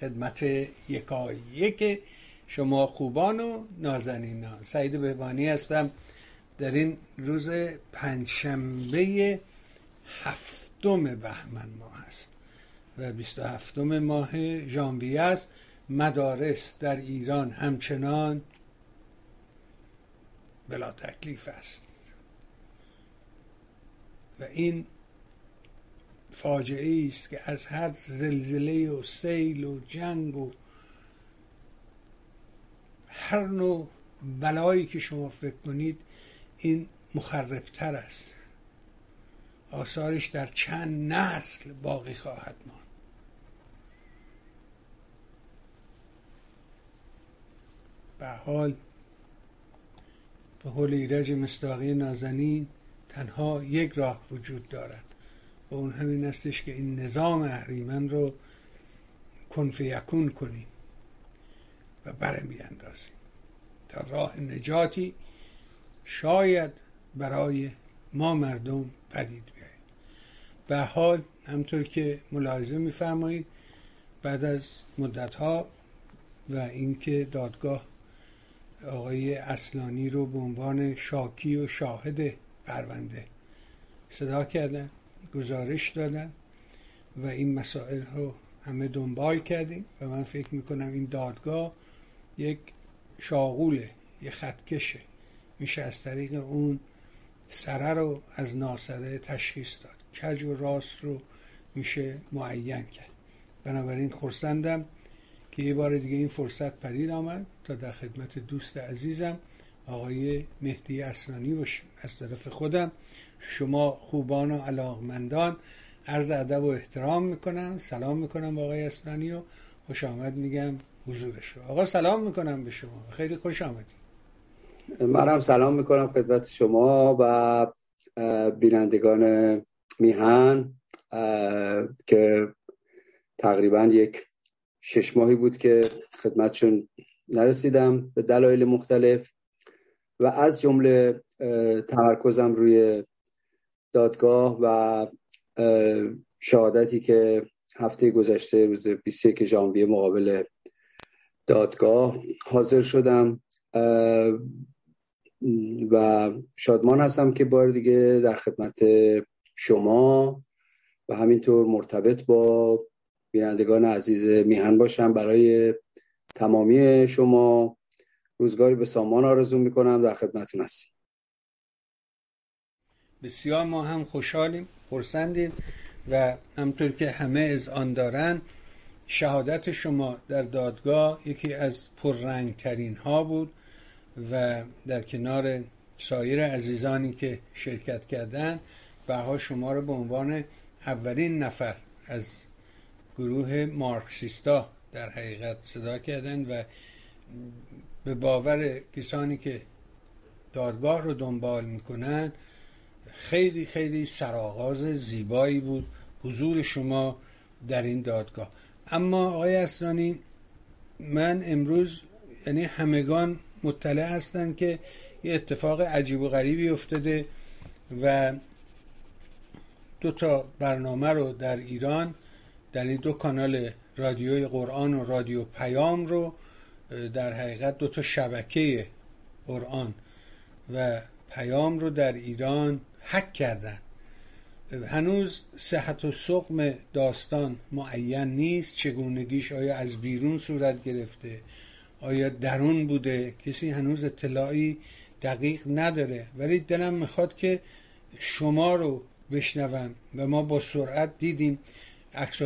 خدمت یکایی شما خوبان و نازنینان. سعید بهبانی هستم. در این روز پنجشنبه هفتم بهمن ماه است و 27 ماه ژانویه است. مدارس در ایران همچنان بلا تکلیف است. و این فاجعه است که از هر زلزله و سیل و جنگ و هر نوع بلایی که شما فکر کنید این مخربتر است. آثارش در چند نسل باقی خواهد ماند. به حال به حول ایرج مستاقی نازنین تنها یک راه وجود دارد. و اون همین استش که این نظام اهریمن رو کنفیکون کنیم و برمیاندازیم تا راه نجاتی شاید برای ما مردم پدید بیاید. به حال همطور که ملاحظه میفرمایید بعد از مدت ها و اینکه دادگاه آقای اصلانی رو به عنوان شاکی و شاهد پرونده صدا کردن گزارش دادن و این مسائل رو همه دنبال کردیم و من فکر می‌کنم این دادگاه یک شاغوله یه خطکشه. میشه از طریق اون سره رو از ناسره تشخیص داد. کج و راست رو میشه معین کرد. بنابراین خورسندم که یه بار دیگه این فرصت پدید آمد تا در خدمت دوست عزیزم آقای مهدی اسنانی باشیم. از طرف خودم شما خوبان و علاقمندان عرض ادب و احترام می‌کنم سلام می‌کنم آقای اسنانی و خوش آمد میگم حضورش رو آقا سلام می‌کنم به شما. خیلی خوش آمدید. من هم سلام می‌کنم خدمت شما و بینندگان میهن که تقریبا یک شش ماهی بود که خدمتشون نرسیدم به دلایل مختلف و از جمله تمرکزم روی دادگاه و شهادتی که هفته گذشته روز 21 ژانویه مقابل دادگاه حاضر شدم. و شادمان هستم که بار دیگه در خدمت شما و همینطور مرتبط با بینندگان عزیز میهن باشم. برای تمامی شما روزگاری به سامان آرزو می‌کنم. در خدمتتون هستیم بسیار ما هم خوشحالیم پرسندیم و همطور که همه از آن دارن شهادت شما در دادگاه یکی از پررنگترین ها بود و در کنار سایر عزیزانی که شرکت کردن بها شما رو به عنوان اولین نفر از گروه مارکسیستا در حقیقت صدا کردن و به باور کسانی که دادگاه رو دنبال می‌کنن خیلی خیلی سرآغاز زیبایی بود. حضور شما در این دادگاه. اما آقای اسلانی من امروز یعنی همگان مطلع هستند که یه اتفاق عجیب و غریبی افتاده و دو تا برنامه رو در ایران در این دو کانال رادیوی قرآن و رادیو پیام رو در حقیقت دو تا شبکه قرآن و پیام رو در ایران حک کردن. هنوز صحت و سقم داستان معین نیست. چگونگیش آیا از بیرون صورت گرفته؟ آیا درون بوده؟ کسی هنوز اطلاعی دقیق نداره. ولی دلم می‌خواد که شما رو بشنوم و ما با سرعت دیدیم عکس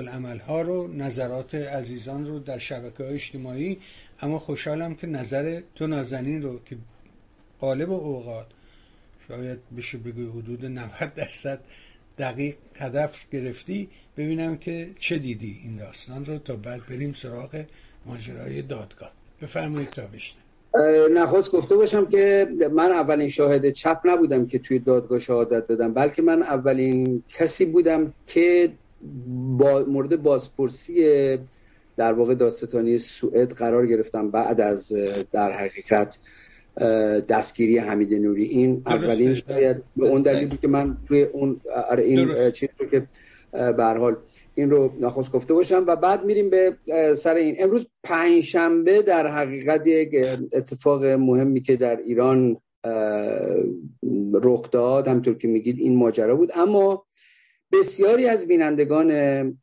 ها رو نظرات عزیزان رو در شبکه های اجتماعی. اما خوشحالم که نظر تو نازنین رو که قالب اوقات شاید بشه بگوی حدود 90 درصد دقیق هدف گرفتی. ببینم که چه دیدی این داستان رو تا بعد بریم سراغ ماجرای دادگاه. بفرمایید تا بیشتر نخواست گفته باشم که من اولین شاهد چپ نبودم که توی دادگاه شهادت دادم بلکه من اولین کسی بودم که با مورد بازپرسی در واقع دادستانی سوئد قرار گرفتم بعد از در حقیقت دستگیری حمید نوری. این اولین شاید به اون دلیل بود که من توی اون آره این چیز رو که به حال این رو نخواست گفته باشم. و بعد میریم به سر این. امروز پنجشنبه در حقیقت یک اتفاق مهمی که در ایران رخ داد. همطور که میگید این ماجرا بود. اما بسیاری از بینندگان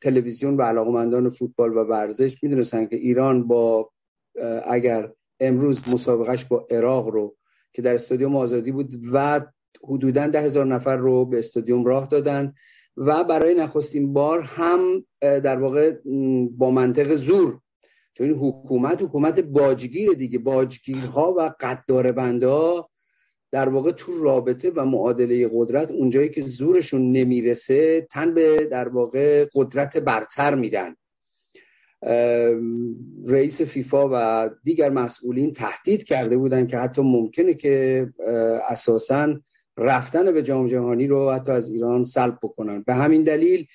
تلویزیون و علاقمندان فوتبال و ورزش می‌دونستن که ایران با اگر امروز مسابقهش با عراق رو که در استادیوم آزادی بود و حدودا ده هزار نفر رو به استادیوم راه دادن و برای نخستین بار هم در واقع با منطق زور. چون این حکومت حکومت باجگیر دیگه. باجگیرها و قدار بنده در واقع تو رابطه و معادله قدرت اونجایی که زورشون نمی‌رسه تن به در واقع قدرت برتر میدن. رئیس فیفا و دیگر مسئولین تهدید کرده بودن که حتی ممکنه که اساسا رفتن به جام جهانی رو حتی از ایران سلب بکنن. به همین دلیل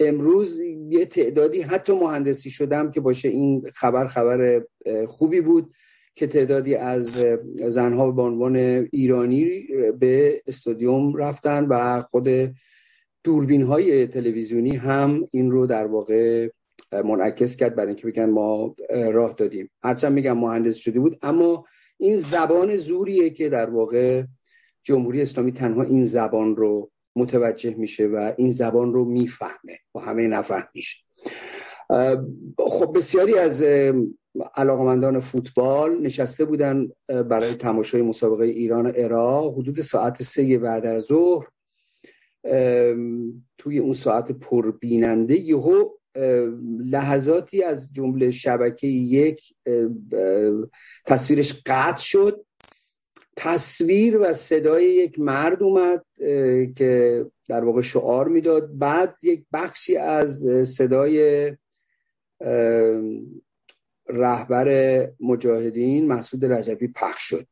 امروز یه تعدادی حتی مهندسی شدم که باشه این خبر خبر خوبی بود که تعدادی از زنها به عنوان ایرانی به استادیوم رفتن و خود دوربین های تلویزیونی هم این رو در واقع منعکس کرد برای اینکه بگن ما راه دادیم. هرچند میگم مهندس شده بود اما این زبان زوریه که در واقع جمهوری اسلامی تنها این زبان رو متوجه میشه و این زبان رو می‌فهمه و همه نفهمیش خب بسیاری از علاقمندان فوتبال نشسته بودن برای تماشای مسابقه ایران عراق. حدود ساعت سه بعد از ظهر توی اون ساعت پربیننده یهو لحظاتی از جمله شبکه یک تصویرش قطع شد. تصویر و صدای یک مرد اومد که در واقع شعار می‌داد. بعد یک بخشی از صدای رهبر مجاهدین مسعود رجبی پخش شد.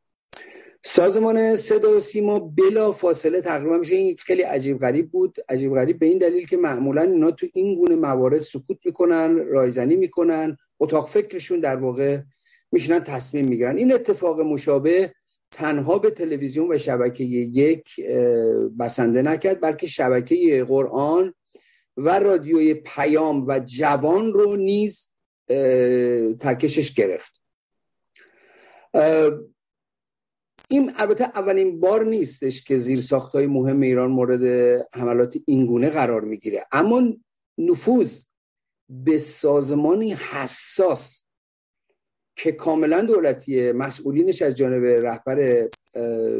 سازمان صدا و سیما بلا فاصله تقریبا میشه. این خیلی عجیب غریب بود. عجیب غریب به این دلیل که معمولا اینا تو این گونه موارد سکوت می‌کنن رایزنی می‌کنن اتاق فکرشون در واقع میشنن تصمیم می‌گیرن. این اتفاق مشابه تنها به تلویزیون و شبکه یک بسنده نکرد بلکه شبکه قرآن و رادیوی پیام و جوان رو نیز ترکشش گرفت. این البته اولین بار نیستش که زیر های مهم ایران مورد حملات اینگونه قرار می‌گیره. اما نفوذ به سازمانی حساس که کاملا دولتی مسئولینش از جانب رهبر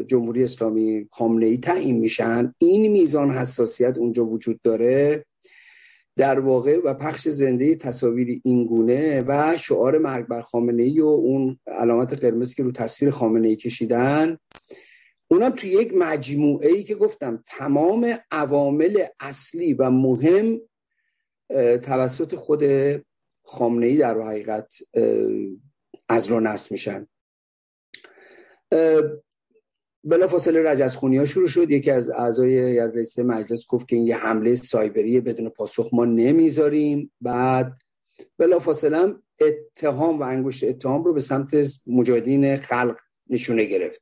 جمهوری اسلامی خامنه ای تعیین میشن. این میزان حساسیت اونجا وجود داره. در واقع و پخش زنده تصاویر اینگونه و شعار مرگ بر خامنه ای و اون علامت قرمزی که رو تصویر خامنه ای کشیدن. اونم تو یک مجموعه ای که گفتم تمام عوامل اصلی و مهم توسط خود خامنه ای در حقیقت از رو نصب میشن. بلا فاصله رجزخونی ها شروع شد. یکی از اعضای رئیس مجلس گفت که این یه حمله سایبری بدون پاسخ ما نمی‌ذاریم. بعد بلا فاصله اتهام و انگشت اتهام رو به سمت مجاهدین خلق نشونه گرفت.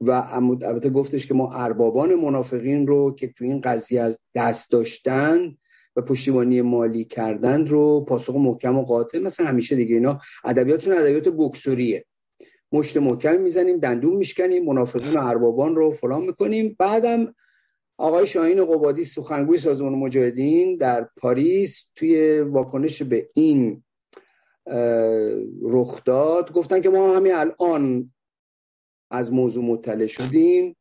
و البته گفتش که ما اربابان منافقین رو که تو این قضیه از دست داشتن و پشتیبانی مالی کردن رو پاسخ محکم و قاطع مثل همیشه دیگه اینا ادبیاتون ادبیات بکسوریه. مشت محکم می‌زنیم دندون میشکنیم منافقین و اربابان رو فلان می‌کنیم. بعدم آقای شاهین قبادی سخنگوی سازمان مجاهدین در پاریس توی واکنش به این رخ داد. گفتن که ما همین الان از موضوع مطلع شدیم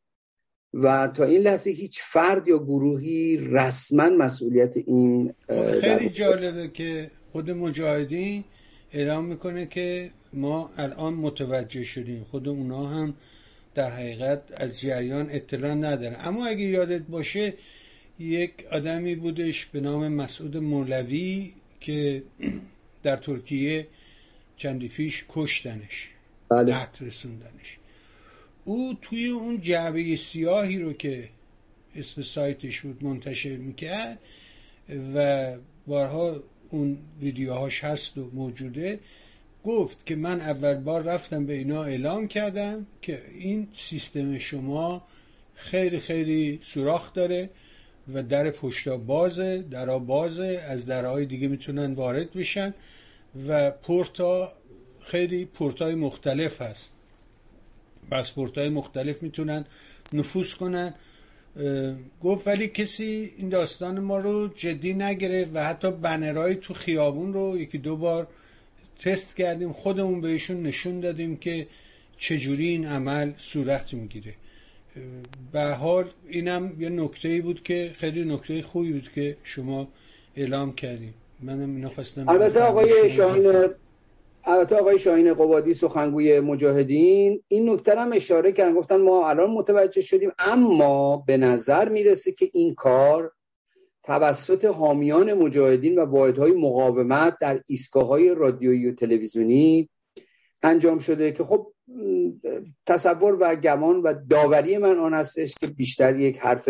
و تا این لحظه هیچ فرد یا گروهی رسما مسئولیت این خیلی جالبه که خود مجاهدین اعلام می‌کنه که ما الان متوجه شدیم. خود اونا هم در حقیقت از جریان اطلاع ندارن. اما اگه یادت باشه یک آدمی بودش به نام مسعود مولوی که در ترکیه چندی پیش کشتنش بله. قتل رسوندنش. او توی اون جعبه سیاهی رو که اسم سایتش بود منتشر می‌کرد و بارها اون ویدیوهاش هست و موجوده گفت که من اول بار رفتم به اینا اعلام کردم که این سیستم شما خیلی خیلی سوراخ داره و در پشتا بازه درا بازه از درهای دیگه می‌تونن وارد بشن و پورتا خیلی پورتای مختلف هست. پاسپورت های مختلف می‌تونن نفوذ کنن گفت ولی کسی این داستان ما رو جدی نگرفت و حتی بنرهای تو خیابون رو یکی دو بار تست کردیم خودمون بهشون نشون دادیم که چجوری این عمل صورت می‌گیره. به حال اینم یه نکته بود که خیلی نکته خوبی بود که شما اعلام کردیم. منم اینو خواستم البته آقای شاهین البته آقای شاهین قبادی سخنگوی مجاهدین این نکته هم اشاره کردن گفتن ما الان متوجه شدیم اما به نظر می‌رسه که این کار توسط حامیان مجاهدین و واحدهای مقاومت در ایستگاه های رادیویی و تلویزیونی انجام شده که خب تصور و گمان و داوری من آن هستش که بیشتر یک حرف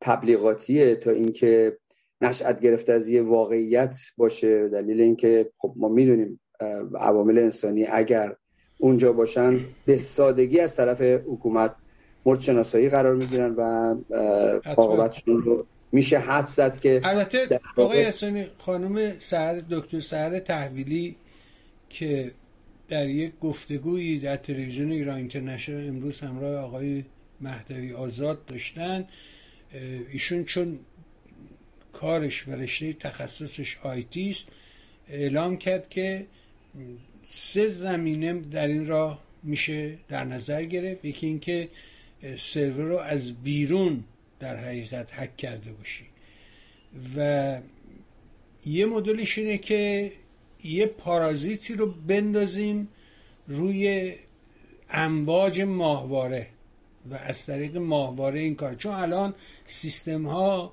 تبلیغاتیه تا اینکه نشأت گرفته از یه واقعیت باشه. دلیل اینکه خب ما می‌دونیم عوامل انسانی اگر اونجا باشن به سادگی از طرف حکومت مورد شناسایی قرار می‌گیرن و عاقبتشون رو میشه حد زد که البته آقای اسانی خانم سهر دکتر سهر تحویلی که در یک گفتگویی در تلویزیون ایران اینترنشنال امروز همراه آقای مهدوی آزاد داشتن ایشون چون کارش و رشته تخصصش آیتی است اعلام کرد که سه زمینه در این راه میشه در نظر گرفت. یکی اینکه سرور رو از بیرون در حقیقت حک کرده باشی. و یه مدلش اینه که یه پارازیتی رو بندازیم روی امواج ماهواره و از طریق ماهواره این کار. چون الان سیستم ها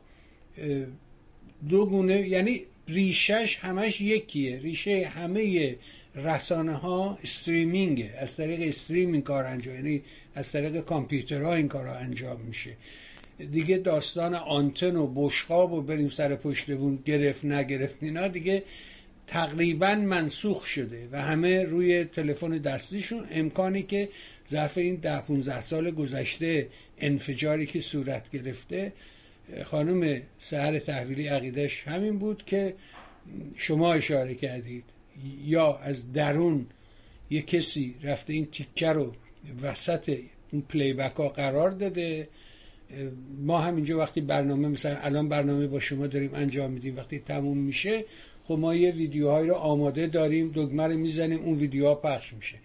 دو گونه یعنی ریشش همش یکیه. ریشه همه رسانه ها استریمینگه. از طریق استریم این کار انجام یعنی از طریق کامپیوترها این کار انجام میشه. دیگه داستان آنتن و بشقاب و بریم سر پشت بون گرفت نگرفت اینا دیگه تقریبا منسوخ شده و همه روی تلفن دستیشون. امکانی که ظرف این ده 15 سال گذشته انفجاری که صورت گرفته خانم سهر تحویلی عقیدش همین بود که شما اشاره کردید یا از درون یه کسی رفته این تیکه رو وسط اون پلی بک ها قرار داده. ما همینجا وقتی برنامه مثلا الان برنامه با شما داریم انجام میدیم وقتی تموم میشه خب ما یه ویدیوهایی رو آماده داریم دگمه رو می‌زنیم اون ویدیوها پخش میشه.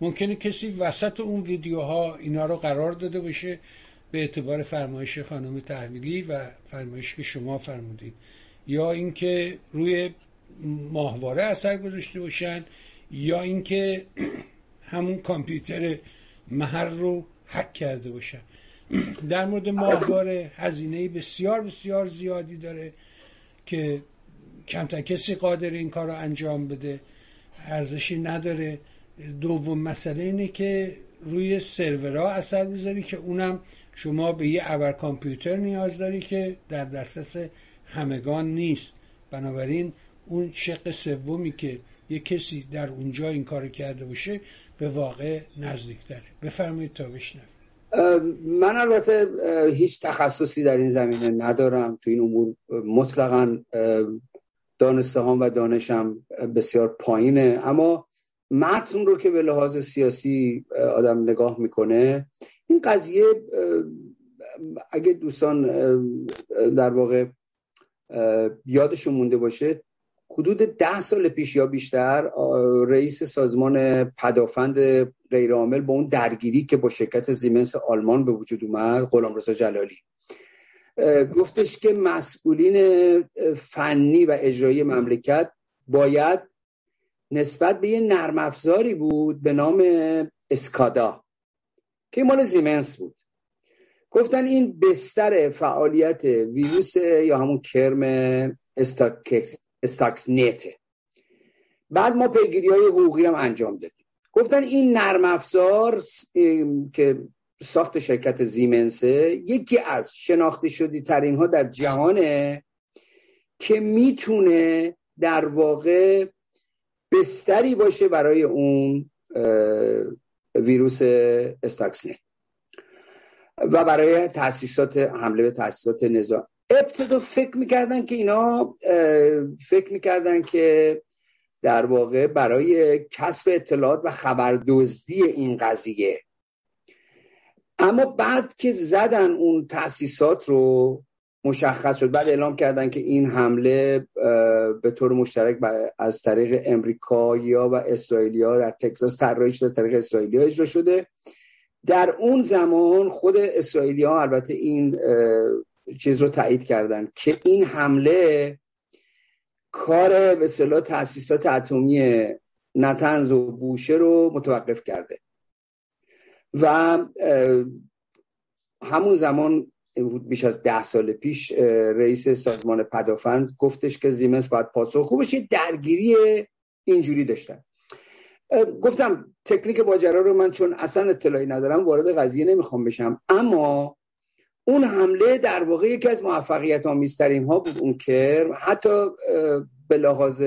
ممکنه کسی وسط اون ویدیوها اینا رو قرار داده باشه. به اعتبار فرمایش خانم تحویلی و فرمایش که شما فرمودید. یا اینکه روی ماهواره اثر گذاشته باشن یا اینکه همون کامپیوتر محر رو حک کرده باشن. در مورد ماهواره هزینه بسیار بسیار زیادی داره که کمتر کسی قادر این کار رو انجام بده. ارزشی نداره. دوم مسئله اینه که روی سرورها اثر بذاری که اونم شما به یه ابر کامپیوتر نیاز داری که در دسترس همگان نیست. بنابراین اون شق سومی که یه کسی در اونجا این کار کرده باشه به واقع نزدیکتره. بفرمایید تا بشنوید من البته هیچ تخصصی در این زمینه ندارم. تو این امور مطلقا دانسته هم و دانشم بسیار پایینه. اما متن رو که به لحاظ سیاسی آدم نگاه می‌کنه این قضیه اگه دوستان در واقع یادشون مونده باشه حدود ده سال پیش یا بیشتر رئیس سازمان پدافند غیرعامل با اون درگیری که با شرکت زیمنس آلمان به وجود اومد غلامرضا جلالی. گفتش که مسئولین فنی و اجرایی مملکت باید نسبت به یه نرم افزاری بود به نام اسکادا. که مال زیمنس بود. گفتن این بستر فعالیت ویروس یا همون کرم استاکس استاکس نته بعد ما پیگیری های حقوقی هم انجام دادیم. گفتن این نرم افزار که ساخت شرکت زیمنسه یکی از شناخته شدی ترین ها در جهانه که می‌تونه در واقع بستری باشه برای اون ویروس استاکسنت. و برای تاسیسات حمله به تاسیسات نظام. ابتدا فکر می‌کردن که اینا فکر می‌کردن که در واقع برای کسب اطلاعات و خبردزدی این قضیه. اما بعد که زدن اون تاسیسات رو مشخص شد. بعد اعلام کردن که این حمله به طور مشترک از طریق امریکا و اسرائیلیا در تگزاس طراحی شده از طریق اسرائیلیا اجرا شده. در اون زمان خود اسرائیلیا البته این چیز رو تایید کردن که این حمله کار به اصطلاح تاسیسات اتمی نتنز و بوشه رو متوقف کرده. و همون زمان بیش از ده سال پیش رئیس سازمان پدافند گفتش که زیمنس باید پاسخ خوبش یه درگیری اینجوری داشتن. گفتم تکنیک باجرا رو من چون اصلا اطلاعی ندارم وارد قضیه نمی‌خوام بشم. اما اون حمله در واقع یکی از موفقیت آمیزترین ها بود اون که حتی به لحاظ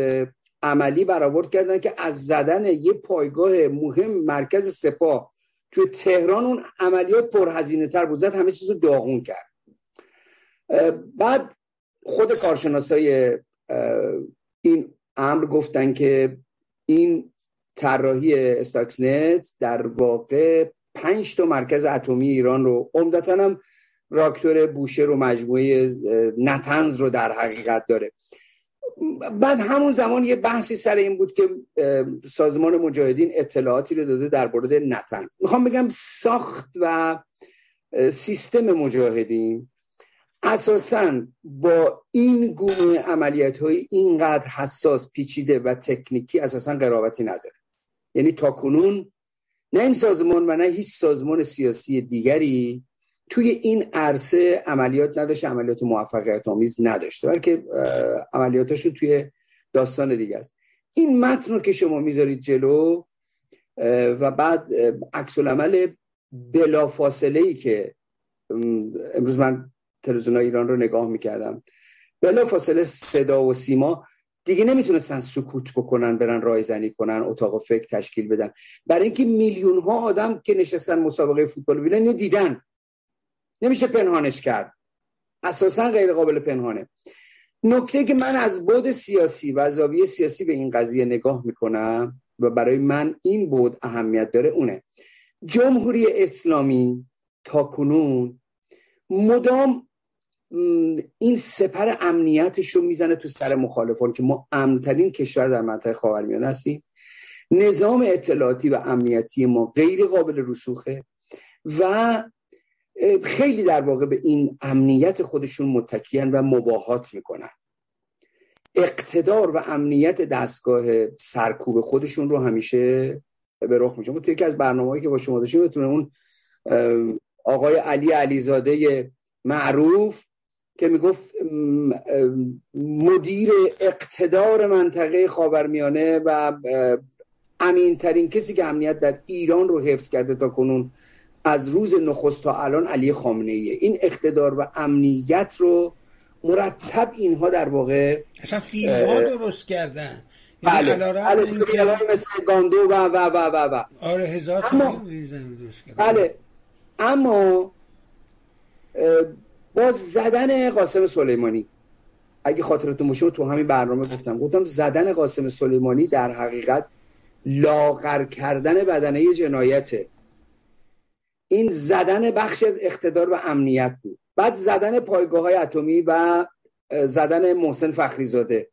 عملی برآورد کردن که از زدن یه پایگاه مهم مرکز سپاه تو تهران اون عملیات پرهزینه تر بود زد همه چیز رو داغون کرد. بعد خود کارشناسای این امر گفتن که این طراحی استاکسنت در واقع پنج تا مرکز اتمی ایران رو عمدتا هم راکتور بوشهر رو مجموعه نتنز رو در حقیقت داره. بعد همون زمان یه بحثی سر این بود که سازمان مجاهدین اطلاعاتی رو داده در مورد نتنز. می‌خوام بگم ساخت و سیستم مجاهدین اساسا با این گونه عملیات های اینقدر حساس پیچیده و تکنیکی اساسا قرابتی نداره. یعنی تا کنون نه این سازمان و نه هیچ سازمان سیاسی دیگری توی این عرصه عملیات نداشته عملیات موفقیت آمیز نداشته بلکه عملیاتاشون توی داستان دیگه است. این متن رو که شما می‌ذارید جلو و بعد عکس العمل بلا فاصله ای که امروز من تلویزیون ایران رو نگاه می‌کردم بلا فاصله صدا و سیما دیگه نمی‌تونستن سکوت بکنن برن رایزنی کنن اتاق فکر تشکیل بدن. برای اینکه میلیون ها آدم که نشستن مسابقه فوتبال اینو دیدن. نمیشه پنهانش کرد. اساسا غیر قابل پنهانه. نکته که من از بود سیاسی و زاویه سیاسی به این قضیه نگاه می‌کنم و برای من این بود اهمیت داره اونه. جمهوری اسلامی تا کنون مدام این سپر امنیتش رو می‌زنه تو سر مخالفان که ما امنترین کشور در منطقه خاورمیانه هستیم. نظام اطلاعاتی و امنیتی ما غیر قابل رسوخه و خیلی در واقع به این امنیت خودشون متکیان و مباهات می‌کنن. اقتدار و امنیت دستگاه سرکوب خودشون رو همیشه به رخ میشه تو یکی از برنامه‌ای که با شما داشتیم بتونه اون آقای علی علیزاده معروف که می‌گفت مدیر اقتدار منطقه خاورمیانه و امین ترین کسی که امنیت در ایران رو حفظ کرده تا کنون از روز نخست تا الان علی خامنه ایه این اقتدار و امنیت رو مرتب اینها در واقع اصلا فیلم ها درست کردن. یعنی بله. بله مثل گاندو و و و و و. آره هزار اما... درست کردن. بله. اما با زدن قاسم سلیمانی اگه خاطرتون باشه تو همین برنامه گفتم. گفتم زدن قاسم سلیمانی در حقیقت لاغر کردن بدنه جنایته. این زدن بخشی از اقتدار و امنیت بود. بعد زدن پایگاه های اتمی و زدن محسن فخریزاده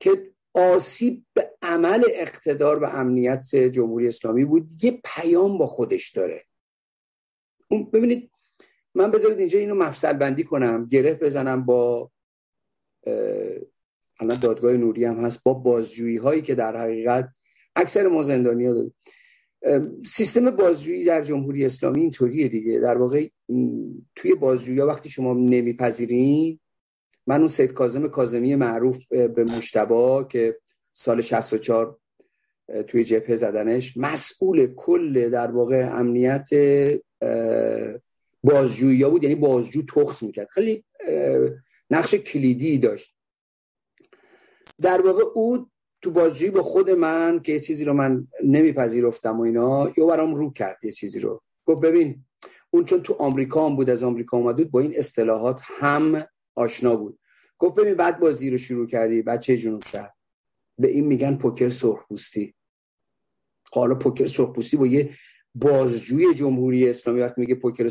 که آسیب به عمل اقتدار و امنیت جمهوری اسلامی بود یه پیام با خودش داره. ببینید من بذارید اینجا اینو مفصل بندی کنم گره بزنم با الان دادگاه نوری هم هست با بازجویی هایی که در حقیقت اکثر ما زندانی ها سیستم بازجویی در جمهوری اسلامی اینطوریه دیگه. در واقع توی بازجویی وقتی شما نمیپذیرین من اون سید کازم کازمی معروف به مشتبا که سال 64 توی جبهه زدنش مسئول کل در واقع امنیت بازجویی بود. یعنی بازجو تخص می‌کرد. خیلی نقش کلیدی داشت. در واقع او تو بازجویی با خود من که یه چیزی رو من نمیپذیرفتم و اینا یه برام رو کرد یه چیزی رو. گفت ببین اون چون تو آمریکا هم بود از آمریکا اومد بود با این اصطلاحات هم آشنا بود. گفت ببین بعد بازی رو شروع کردی بعد چه جنوب کرد؟ به این میگن پوکر سرخپوستی. حالا پوکر سرخپوستی با یه بازجوی جمهوری اسلامی وقتی میگه پوکر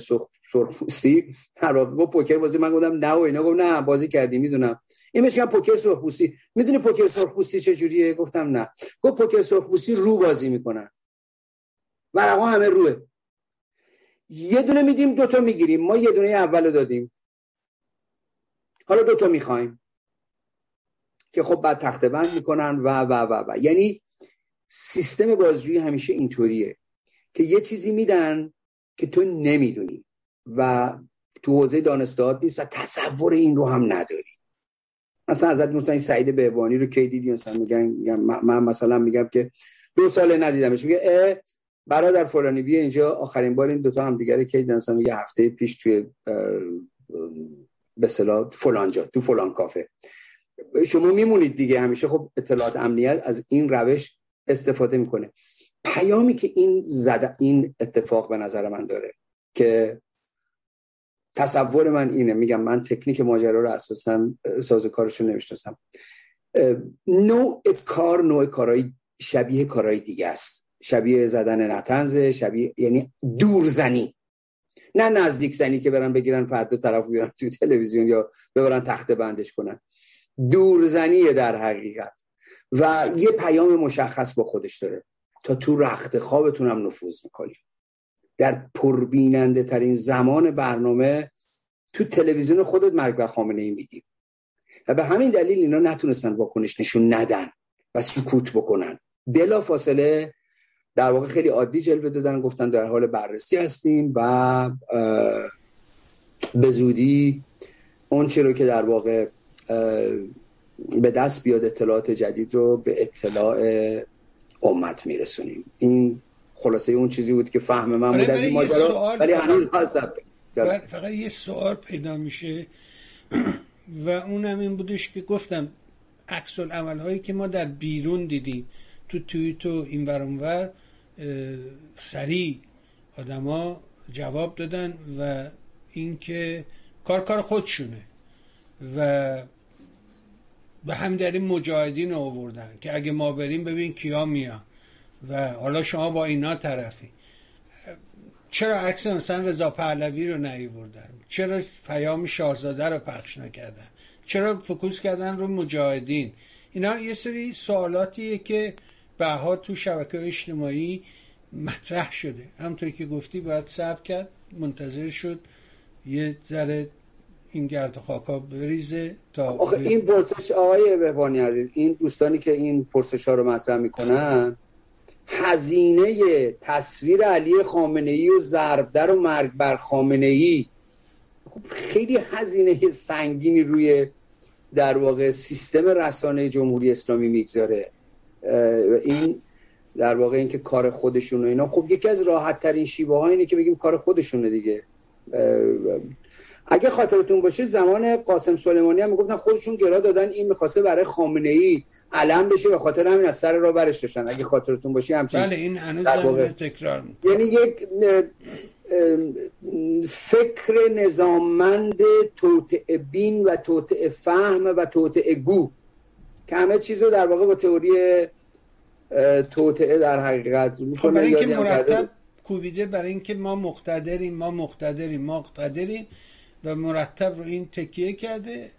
سرخپوستی در واقع با پوکر بازی من گفتم نه و اینا گفت نه بازی کردی می‌دونم. این میگن پوکر سرخپوستی می‌دونی پوکر سرخپوستی چه جوریه گفتم نه. گفت پوکر سرخپوستی رو بازی می‌کنن. ورقا همه روه. یه دونه میدیم دوتا می‌گیریم. ما یه دونه اول دادیم. حالا دوتا می‌خوایم. که خب بعد تخته بند می‌کنن و و و و. یعنی سیستم بازجویی همیشه اینطوریه که یه چیزی میدن که تو نمی‌دونی و تو حوزه دانستاد نیست و تصور این رو هم نداری. مثلا ازت مثلا این سعید بهبانی رو کی دیدی؟ مثلا میگن, من مثلا میگم که دو ساله ندیدمش. میگه اه برادر فلانی بیا اینجا. آخرین بار این دوتا هم دیگه کی دیدن؟ مثلا یه هفته پیش توی به صلاح فلان جا تو فلان کافه. شما میمونید دیگه همیشه. خب اطلاعات امنیت از این روش استفاده می‌کنه. پیامی که این زده این اتفاق به نظر من داره که تصور من اینه میگم من تکنیک ماجرا رو اساسا ساز کارشو نمی‌شناسم. نوع کار نوع کارهای شبیه کارهای دیگه است. شبیه زدن نتنز شبیه یعنی دورزنی نه نزدیک زنی که برن بگیرن فرد طرف بیارن تو تلویزیون یا ببرن تخته بندش کنن. دورزنی در حقیقت. و یه پیام مشخص با خودش داره. تا تو رخت خوابتون هم نفوذ می‌کنی. در پربیننده ترین زمان برنامه تو تلویزیون خودت مرگ و خامنه ای میگی. و به همین دلیل اینا نتونستن واکنش نشون ندن و سکوت بکنن. بلا فاصله در واقع خیلی عادی جلوه دادن گفتن در حال بررسی هستیم و به زودی اون چی رو که در واقع به دست بیاد اطلاعات جدید رو به اطلاع امت میرسونیم. این خلاصه اون چیزی بود که فهم من بود از این ماجرا ولی هنوز فقط یه سوال پیدا میشه. و اونم این بودش که گفتم عکس هایی که ما در بیرون دیدیم تو توییت و این ور سریع آدما جواب دادن و اینکه کار کار خودشونه و به هم در این مجاهدین آوردن که اگه ما بریم ببین کیا میان. و حالا شما با اینا طرفی. چرا عکس مثلا رضا پهلوی رو نیوردن چرا پیام شاهزاده رو پخش نکردن؟ چرا فکوس کردن رو مجاهدین؟ اینا یه سری سوالاتیه که بعدها تو شبکه اجتماعی مطرح شده. همطور که گفتی باید صبر کرد منتظر شد یه ذره این گرد خاکا بریزه تا آخه این پرسش آقای بهبانی عزیز این دوستانی که این پرسش ها رو مطرح می‌کنن هزینه تصویر علی خامنه ای و ضربدر و مرگ بر خامنه ای خب خیلی هزینه سنگینی روی در واقع سیستم رسانه جمهوری اسلامی می‌گذاره. این در واقع اینکه کار خودشون و اینا. خب یکی از راحت ترین شیوه ها اینه که بگیم کار خودشونه دیگه. اگه خاطرتون باشه زمان قاسم سلیمانی هم می‌گفتن خودشون گرا دادن این می‌خواسته برای خامنه ای علم بشه به خاطر همین از سر را برش داشتن اگه خاطرتون باشه همچین بله این هنوز تکرار یعنی یک فکر نظاممند توطعه بین و توطعه فهم و توطعه گو. که همه چیز رو در واقع با تئوری توطعه در حقیقت خب برای اینکه مرتب کوبیده برای اینکه ما مقتدریم ما مقتدریم ما مقتدریم و مرتب رو این تکیه کرده.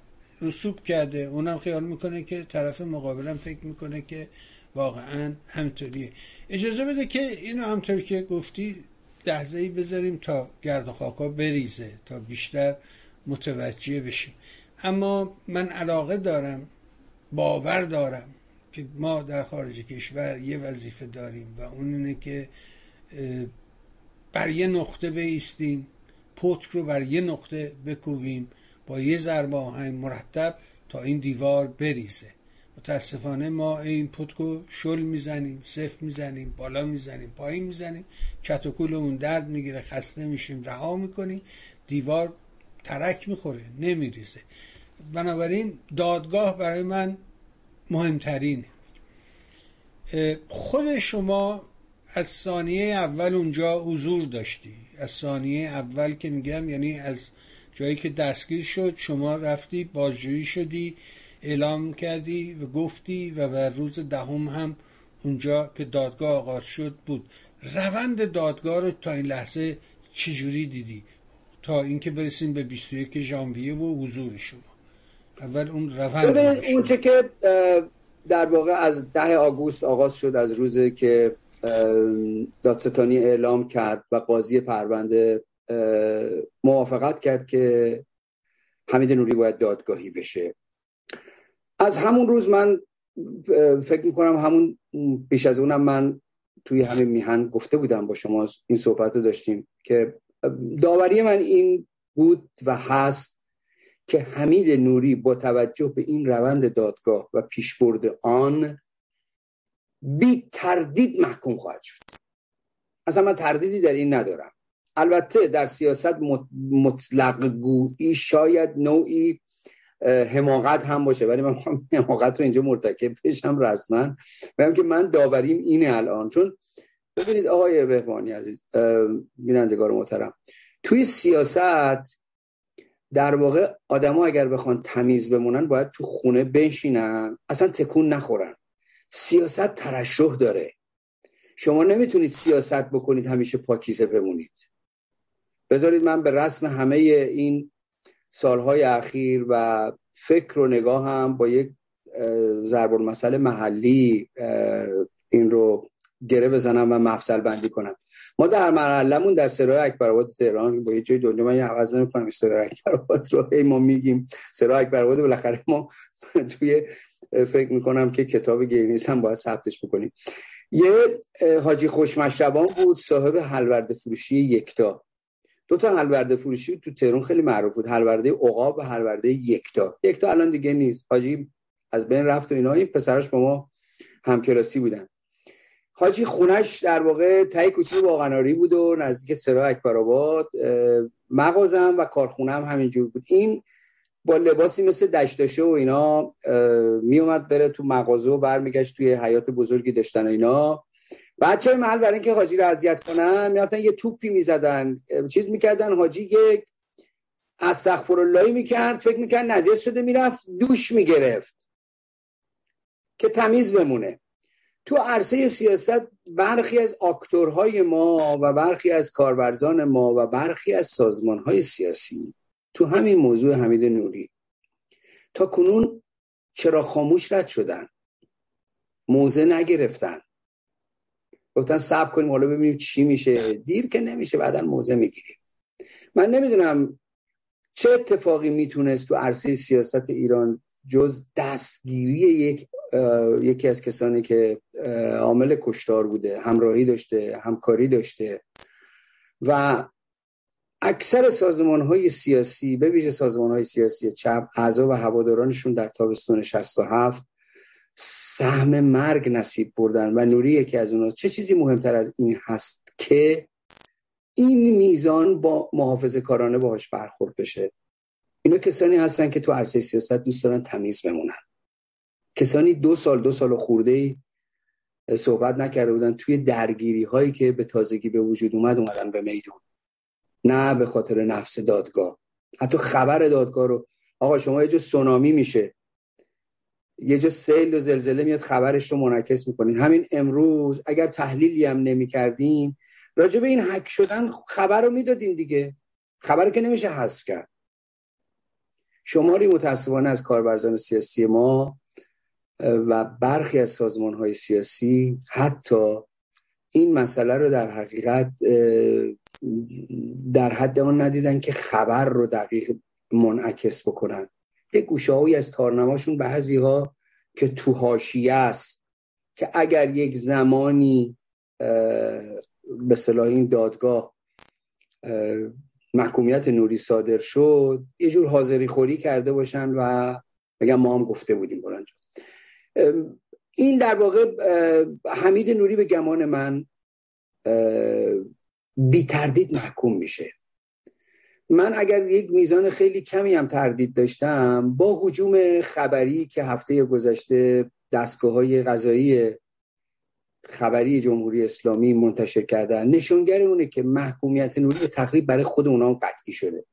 رسوب کرده. اونم خیال می‌کنه که طرف مقابلم فکر می‌کنه که واقعا همطوریه اجازه بده که اینو همطور که گفتی لحظه بذاریم تا گرد و خاکا بریزه تا بیشتر متوجه بشیم. اما من علاقه دارم باور دارم که ما در خارج کشور یه وظیفه داریم و اون اینه که بر یه نقطه بیستیم پتک رو بر یه نقطه بکوبیم. با یه ضربه آهنگ مرتب تا این دیوار بریزه. متاسفانه ما این پتکو شل می‌زنیم صفر می‌زنیم بالا می‌زنیم پایین می‌زنیم. کتوکولمون درد می‌گیره خسته میشیم رها می‌کنیم. دیوار ترک می‌خوره نمیریزه. بنابراین دادگاه برای من مهمترینه. خود شما از ثانیه اول اونجا حضور داشتی. از ثانیه اول که میگم یعنی از جایی که دستگیر شد شما رفتی بازجویی شدی اعلام کردی و گفتی و بر روز دهم هم اونجا که دادگاه آغاز شد بود. روند دادگاه رو تا این لحظه چجوری دیدی؟ تا اینکه برسیم به 21 ژانویه و حضور شما. اول اون روند اون چه که در واقع از ده آگوست آغاز شد از روزی که دادستانی اعلام کرد و قاضی پرونده موافقت کرد که حمید نوری باید دادگاهی بشه. از همون روز من فکر می‌کنم همون بیش از اونم من توی همین میهن گفته بودم با شما این صحبت رو داشتیم که داوری من این بود و هست که حمید نوری با توجه به این روند دادگاه و پیشبرد آن بی تردید محکوم خواهد شد. اصلا من تردیدی در این ندارم. البته در سیاست مطلق گویی شاید نوعی حماقت هم باشه ولی من حماقت رو اینجا مرتکب بشم رسما. بگم که من داوریم اینه الان. چون ببینید آقای بهبانی عزیز بینندگار محترم توی سیاست در واقع آدما اگر بخوان تمیز بمونن باید تو خونه بنشینن اصلا تکون نخورن. سیاست ترشح داره. شما نمی‌تونید سیاست بکنید همیشه پاکیزه بمونید. بذارید من به رسم همه این سالهای اخیر و فکر و نگاه هم با یک ضرب مسئله محلی این رو گره بزنم و مفصل بندی کنم. ما در مرحلمون در سرای اکبرآباد تهران با یه جای دنیا من عوض نمی‌کنم سرای اکبرآباد رو ما میگیم سرای اکبرآباد بالاخره ما توی فکر می‌کنم که کتاب گینیس هم باید ثبتش بکنیم. یه حاجی خوشمشربان بود صاحب حلورده فروشی یکتا. دو تا حلورده فروشی تو تهران خیلی معروف بود. حلورده عقاب و حلورده یکتا. یکتا الان دیگه نیست. حاجی از بین رفت و اینا. این پسرش با ما همکلاسی بودن. حاجی خونش در واقع تای کوچه باغناری بود و نزدیک سرا اکبرآباد مغازم و کارخونم همینجور بود. این با لباسی مثل دشتاشه و اینا میومد بره تو مغازه و برمیگشت توی حیات بزرگی داشتن اینا. بچه محل برای اینکه حاجی رو اذیت کنن می‌رفتن یه توپی می‌زدن چیز می‌کردن. حاجی یک استغفر می‌کرد فکر می‌کرد نجس شده می‌رفت دوش می‌گرفت که تمیز بمونه. تو عرصه سیاست برخی از آکتورهای ما و برخی از کارورزان ما و برخی از سازمانهای سیاسی تو همین موضوع حمید نوری تا کنون چرا خاموش رد شدن موزه نگرفتن. گفتن سب کنیم حالا ببینیم چی میشه. دیر که نمیشه بعدا موزه می‌گیریم. من نمی‌دونم چه اتفاقی می‌تونست تو عرصه سیاست ایران جز دستگیری یک یکی از کسانی که عامل کشتار بوده همراهی داشته همکاری داشته و اکثر سازمان های سیاسی به ویژه سازمان های سیاسی چپ اعضا و هوادارانشون در تابستون 67 سهم مرگ نصیب بردن و نوری یکی از اونها چه چیزی مهمتر از این هست که این میزان با محافظ کارانه باهاش برخورد بشه؟ اینا کسانی هستن که تو عرصه سیاست دوست دارن تمیز بمونن. کسانی دو سال دو سال خورده ای صحبت نکرده بودن. توی درگیری هایی که به تازگی به وجود اومد اومدن به میدون. نه به خاطر نفس دادگاه. حتی خبر دادگاه رو آقا شما یه جا سونامی میشه. یه جا سیل و زلزله میاد خبرش رو منعکس می‌کنین. همین امروز اگر تحلیلی هم نمی‌کردین راجع به این حک شدن خبر رو می‌دادین دیگه. خبر که نمیشه حذف کرد. شماری متاسفانه از کاربرزان سیاسی ما و برخی از سازمان های سیاسی حتی این مسئله رو در حقیقت در حد آن ندیدن که خبر رو دقیق منعکس بکنن. یک گوشه از تارنماشون بعضی ها که تو هاشیه است که اگر یک زمانی به صلاح این دادگاه محکومیت نوری صادر شد یه جور حاضری خوری کرده باشن و بگم ما هم گفته بودیم برانجا این در واقع حمید نوری به گمان من بی تردید محکوم میشه. من اگر یک میزان خیلی کمی هم تردید داشتم با حجوم خبری که هفته گذشته دستگاه های غذایی خبری جمهوری اسلامی منتشر کردن نشونگر اونه که محکومیت نوری به تقریب برای خود اونا قطعی شده.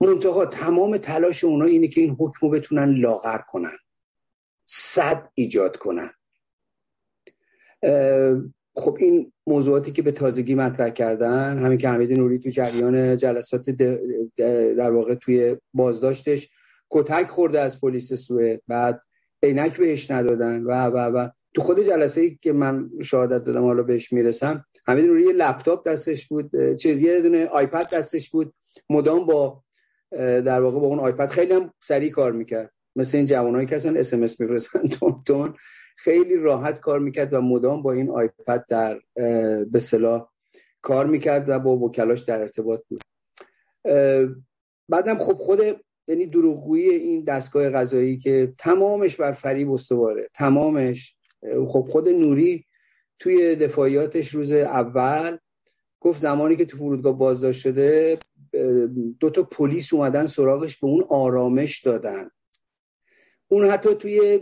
منتها تمام تلاش اونا اینه که این حکم رو بتونن لاغر کنن. صد ایجاد کنن. خب این موضوعاتی که به تازگی مطرح کردن همین که حمید نوری تو جریان جلسات در واقع توی بازداشتش کتک خورده از پلیس سوئد بعد عینک بهش ندادن و و و تو خود جلسه ای که من شهادت دادم حالا بهش می‌رسم حمید نوری یه لپتاپ دستش بود چیزی یه دونه آیپد دستش بود مدام با در واقع با اون iPad خیلی هم سریع کار می‌کرد. مثل این جوانایی که اصلا SMS میفرستن تند. خیلی راحت کار می‌کرد و مدام با این iPad در به اصطلاح کار می‌کرد و با وکلاش در ارتباط بود. بعدم خب خود یعنی دروغگویی این دستگاه قضایی که تمامش بر فریب استواره تمامش. خب خود نوری توی دفاعیاتش روز اول گفت زمانی که تو فرودگاه بازداشت شده دو تا پلیس اومدن سراغش به اون آرامش دادن. اون حتی توی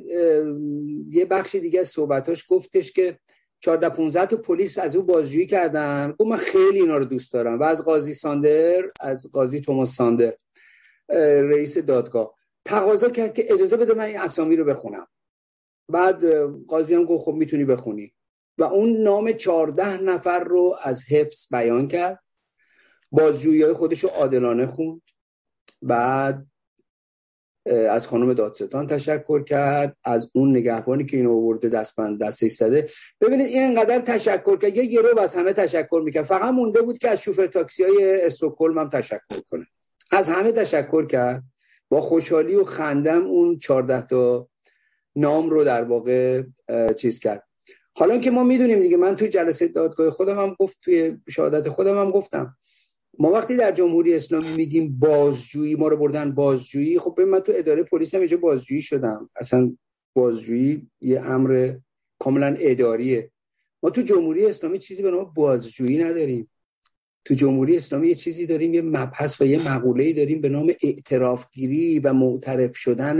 یه بخش دیگه از صحبتاش گفتش که 14 15 تا پلیس از او بازجویی کردن. گفت من خیلی اینا رو دوست دارم. و از قاضی ساندر از قاضی توماس ساندر رئیس دادگاه. تقاضا کرد که اجازه بده من این اسامی رو بخونم. بعد قاضی هم گفت خب می‌تونی بخونی. و اون نام 14 نفر رو از حفظ بیان کرد. بازجویی های خودش رو عادلانه خوند. بعد از خانم دادستان تشکر کرد از اون نگهبانی که اینو آورده دستبند دستش زده. ببینید اینقدر تشکر کرد. یه گروه از همه تشکر می‌کرد. فقط مونده بود که از شوفر تاکسی های استکهلم هم تشکر کنه. از همه تشکر کرد. با خوشحالی و خندم اون 14 تا نام رو در واقع چیز کرد. حالا که ما می‌دونیم دیگه من توی جلسه دادگاه خودم هم گفت توی شهادت خودم هم گفتم. ما وقتی در جمهوری اسلامی میگیم بازجویی ما رو بردن بازجویی خب من تو اداره پلیس هم اینجا بازجویی شدم. اصلا بازجویی یه امر کاملا اداریه. ما تو جمهوری اسلامی چیزی به نام بازجویی نداریم. تو جمهوری اسلامی یه چیزی داریم یه مبحث و یه مقوله‌ای داریم به نام اعترافگیری و معترف شدن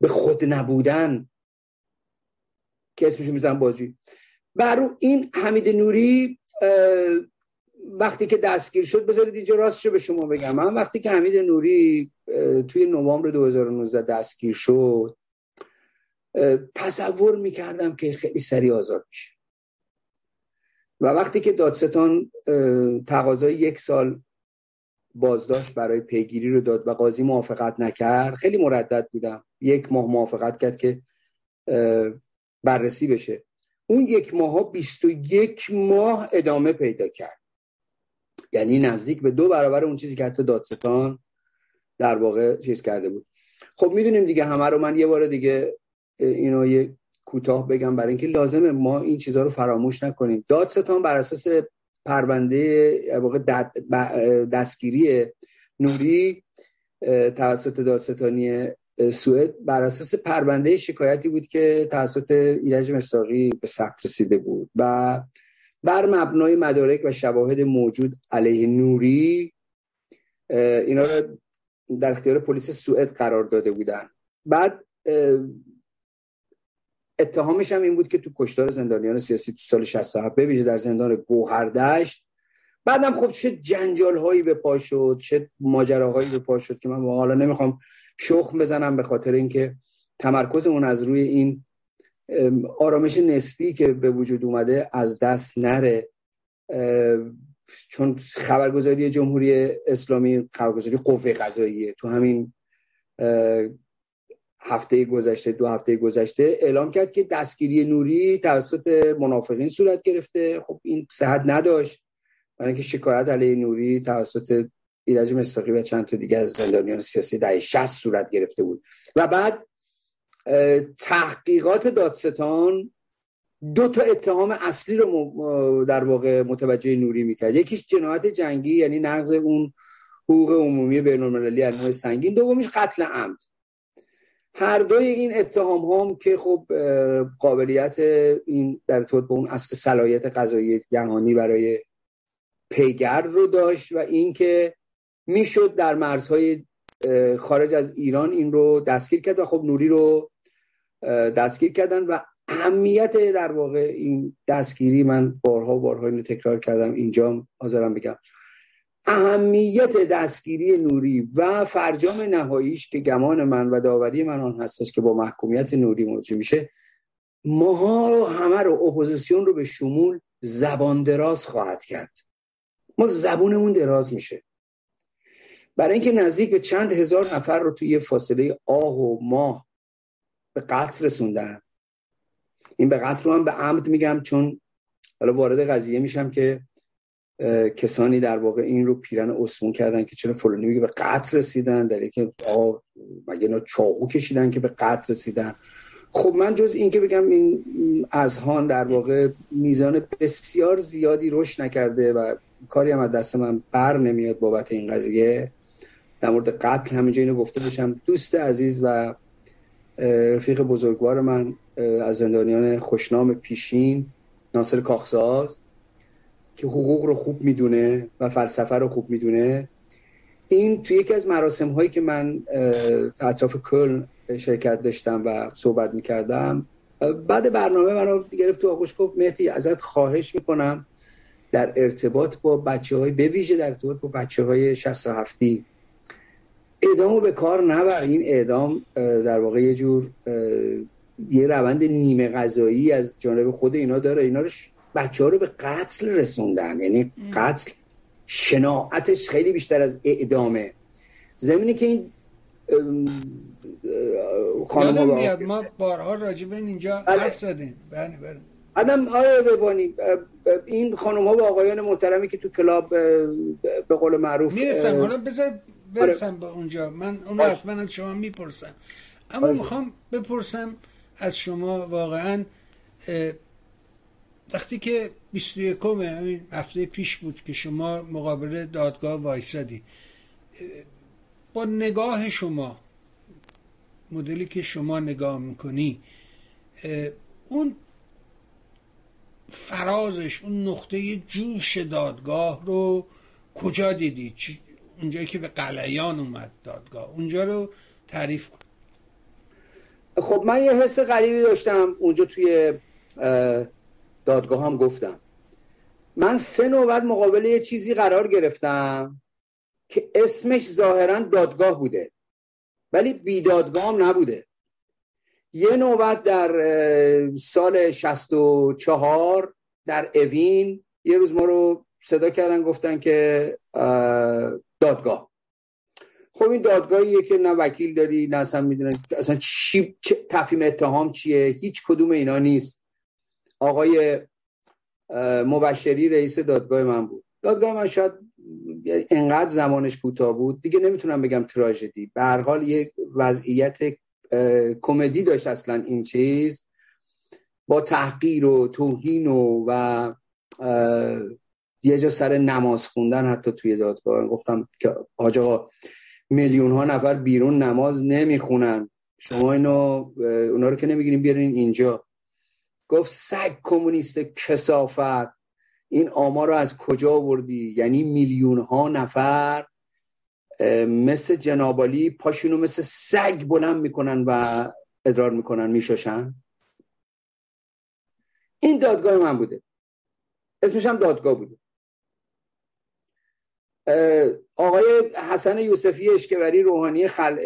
به خود نبودن. که اسمشو می‌زنم بازجویی. برو این حمید نوری وقتی که دستگیر شد بذارید اینجا راستشو به شما بگم. من وقتی که حمید نوری توی نوامبر 2019 دستگیر شد تصور می‌کردم که خیلی سریع آزاد میشه. و وقتی که دادستان تقاضای یک سال بازداشت برای پیگیری رو داد و قاضی موافقت نکرد خیلی مردد بودم. یک ماه موافقت کرد که بررسی بشه. اون یک ماه ها 21 ماه ادامه پیدا کرد. یعنی نزدیک به دو برابر اون چیزی که حتی دادستان در واقع چیز کرده بود. خب می‌دونیم دیگه همه رو من یه بار دیگه اینو یه کوتاه بگم برای اینکه لازمه ما این چیزها رو فراموش نکنیم. دادستان بر اساس پرونده واقع دستگیری نوری توسط دادستانی سوئد بر اساس پرونده شکایتی بود که توسط ایرج مساقی به ثبت رسیده بود و بر مبنای مدارک و شواهد موجود علیه نوری اینا رو در اختیار پلیس سوئد قرار داده بودن. بعد اتهامش هم این بود که تو کشتار زندانیان سیاسی تو سال 67 بویژه در زندان گوهردشت. بعدم خب چه جنجال هایی به پا شد چه ماجراهایی به پا شد که من حالا نمی‌خوام شخم بزنم به خاطر اینکه تمرکزمون از روی این آرامش نسبی که به وجود اومده از دست نره. چون خبرگزاری جمهوری اسلامی خبرگزاری قوه قضاییه. تو همین هفته گذشته دو هفته گذشته اعلام کرد که دستگیری نوری توسط منافقین صورت گرفته. خب این صحت نداشت. برای اینکه شکایت علیه نوری توسط ایرج مستاقی و چند تا دیگه از زندانیان سیاسی دهه 60 صورت گرفته بود. و بعد تحقیقات دادستان دو تا اتهام اصلی رو در واقع متوجه نوری می‌کرد. یکیش جنایت جنگی یعنی نقض اون حقوق عمومی بین المللی سنگین. دومیش قتل عمد. هر دوی این اتهام هم که خب قابلیت این در طور به اون اصل صلاحیت قضایی جهانی برای پیگرد رو داشت و اینکه می‌شد در مرزهای خارج از ایران این رو دستگیر کرد و خب نوری رو دستگیر کردن و اهمیت در واقع این دستگیری من بارها بارها اینو تکرار کردم اینجا حاضرم بگم. اهمیت دستگیری نوری و فرجام نهاییش که گمان من و داوری من آن هستش که با محکومیت نوری مواجه میشه ماها همه رو اپوزیسیون رو به شمول زبان دراز خواهد کرد. ما زبونمون دراز میشه. برای اینکه نزدیک به چند هزار نفر رو توی فاصله آه و ماه به قتل رسوندن. این به قتل رو هم به عمد میگم چون حالا وارد قضیه میشم که کسانی در واقع این رو پیرن اسمون کردن که چرا فلانی میگه به قتل رسیدن در اینکه آقا مگه اینا چاقو کشیدن که به قتل رسیدن. خب من جز این که بگم این ازهان در واقع میزان بسیار زیادی رشد نکرده و کاری هم از دست من بر نمیاد بابت این قضیه. در مورد قتل همینجا اینو گفته باشم. دوست عزیز و رفیق بزرگوار من از زندانیان خوشنام پیشین ناصر کاخساز که حقوق رو خوب می‌دونه و فلسفه رو خوب می‌دونه. این توی یکی از مراسم هایی که من اطراف کل شرکت داشتم و صحبت می‌کردم بعد برنامه منو گرفت تو آغوش گفت مهدی ازت خواهش می‌کنم در ارتباط با بچه های به ویژه در ارتباط با بچه های 67 اعدام به کار نبر. این اعدام در واقع یه جور یه روند نیمه غذایی از جانب خود اینا داره. اینا رو بچه ها رو به قتل رسوندن. یعنی قتل شناعتش خیلی بیشتر از اعدامه. زمینی که این خانم میاد ما بارها راجب اینجا بله. حرف زدیم. بله بله. آدم آیا ببانی این خانم ها و آقایان محترمی که تو کلاب به قول معروف می‌رسم حالا بذار برسم آره. به اونجا. من اون حتما از شما می‌پرسم. اما می‌خوام بپرسم از شما واقعا وقتی که 21 همین هفته پیش بود که شما مقابل دادگاه وایسادی با نگاه شما مدلی که شما نگاه می‌کنی اون فرازش اون نقطه جوش دادگاه رو کجا دیدی؟ اونجایی که به قلیان اومد دادگاه. اونجا رو تعریف کن. خب من یه حس غریبی داشتم. اونجا توی دادگاه هم گفتم. من سه نوبت مقابل یه چیزی قرار گرفتم که اسمش ظاهرا دادگاه بوده ولی بیدادگاه هم نبوده. یه نوبت در سال 64 در اوین یه روز ما رو صدا کردن گفتن که دادگاه. خب این دادگاهیه که نه وکیل داری نه اصلا می‌دونن اصلا چی تفهیم اتهام چیه؟ هیچ کدوم اینا نیست. آقای مبشری رئیس دادگاه من بود. دادگاه من شاید انقدر زمانش کوتاه بود. دیگه نمی‌تونم بگم تراژدی. به هر حال یک وضعیت کمدی داشت اصلا این چیز. با تحقیر و توهین و و یه جا سر نماز خوندن حتی توی دادگاه. گفتم که آجا میلیون ها نفر بیرون نماز نمی‌خونن. شما اینو اونا رو که نمی‌گیرین بیارین اینجا. گفت سگ کمونیست کسافت. این آمار رو از کجا آوردی؟ یعنی میلیون ها نفر مثل جنابالی پاشونو مثل سگ بلند می‌کنن و ادرار می‌کنن میشاشن. این دادگاه من بوده. اسمش هم دادگاه بوده. آقای حسن یوسفی اشکوری روحانی خل...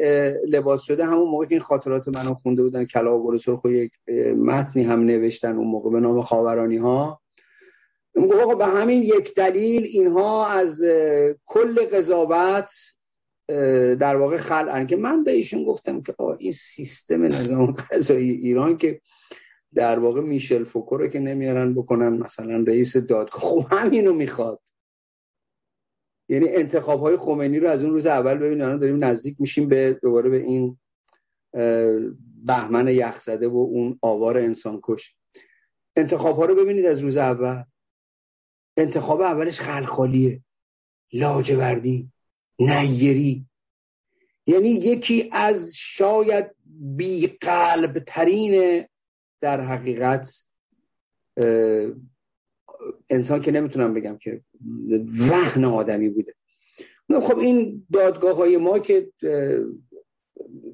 لباس شده همون موقع که این خاطرات منو خونده بودن کلا و سرخ یک متنی هم نوشتن اون موقع به نام خاورانی ها گفت به همین یک دلیل اینها از کل قضاوت در واقع خلعن که من به ایشون گفتم که این سیستم نظام قضایی ایران که در واقع میشل فوکو رو که نمیارن بکنن مثلا رئیس دادگاه خب همینو می‌خواد. یعنی انتخاب های خمینی رو از اون روز اول ببینید الان داریم نزدیک میشیم به دوباره به این بهمن یخزده و اون آوار انسان کش. انتخاب ها رو ببینید از روز اول. انتخاب اولش خلخالیه. لاجوردی نیری یعنی یکی از شاید بی قلب ترین در حقیقت انسان که نمی‌تونم بگم که وحن آدمی بوده. خب این دادگاه های ما که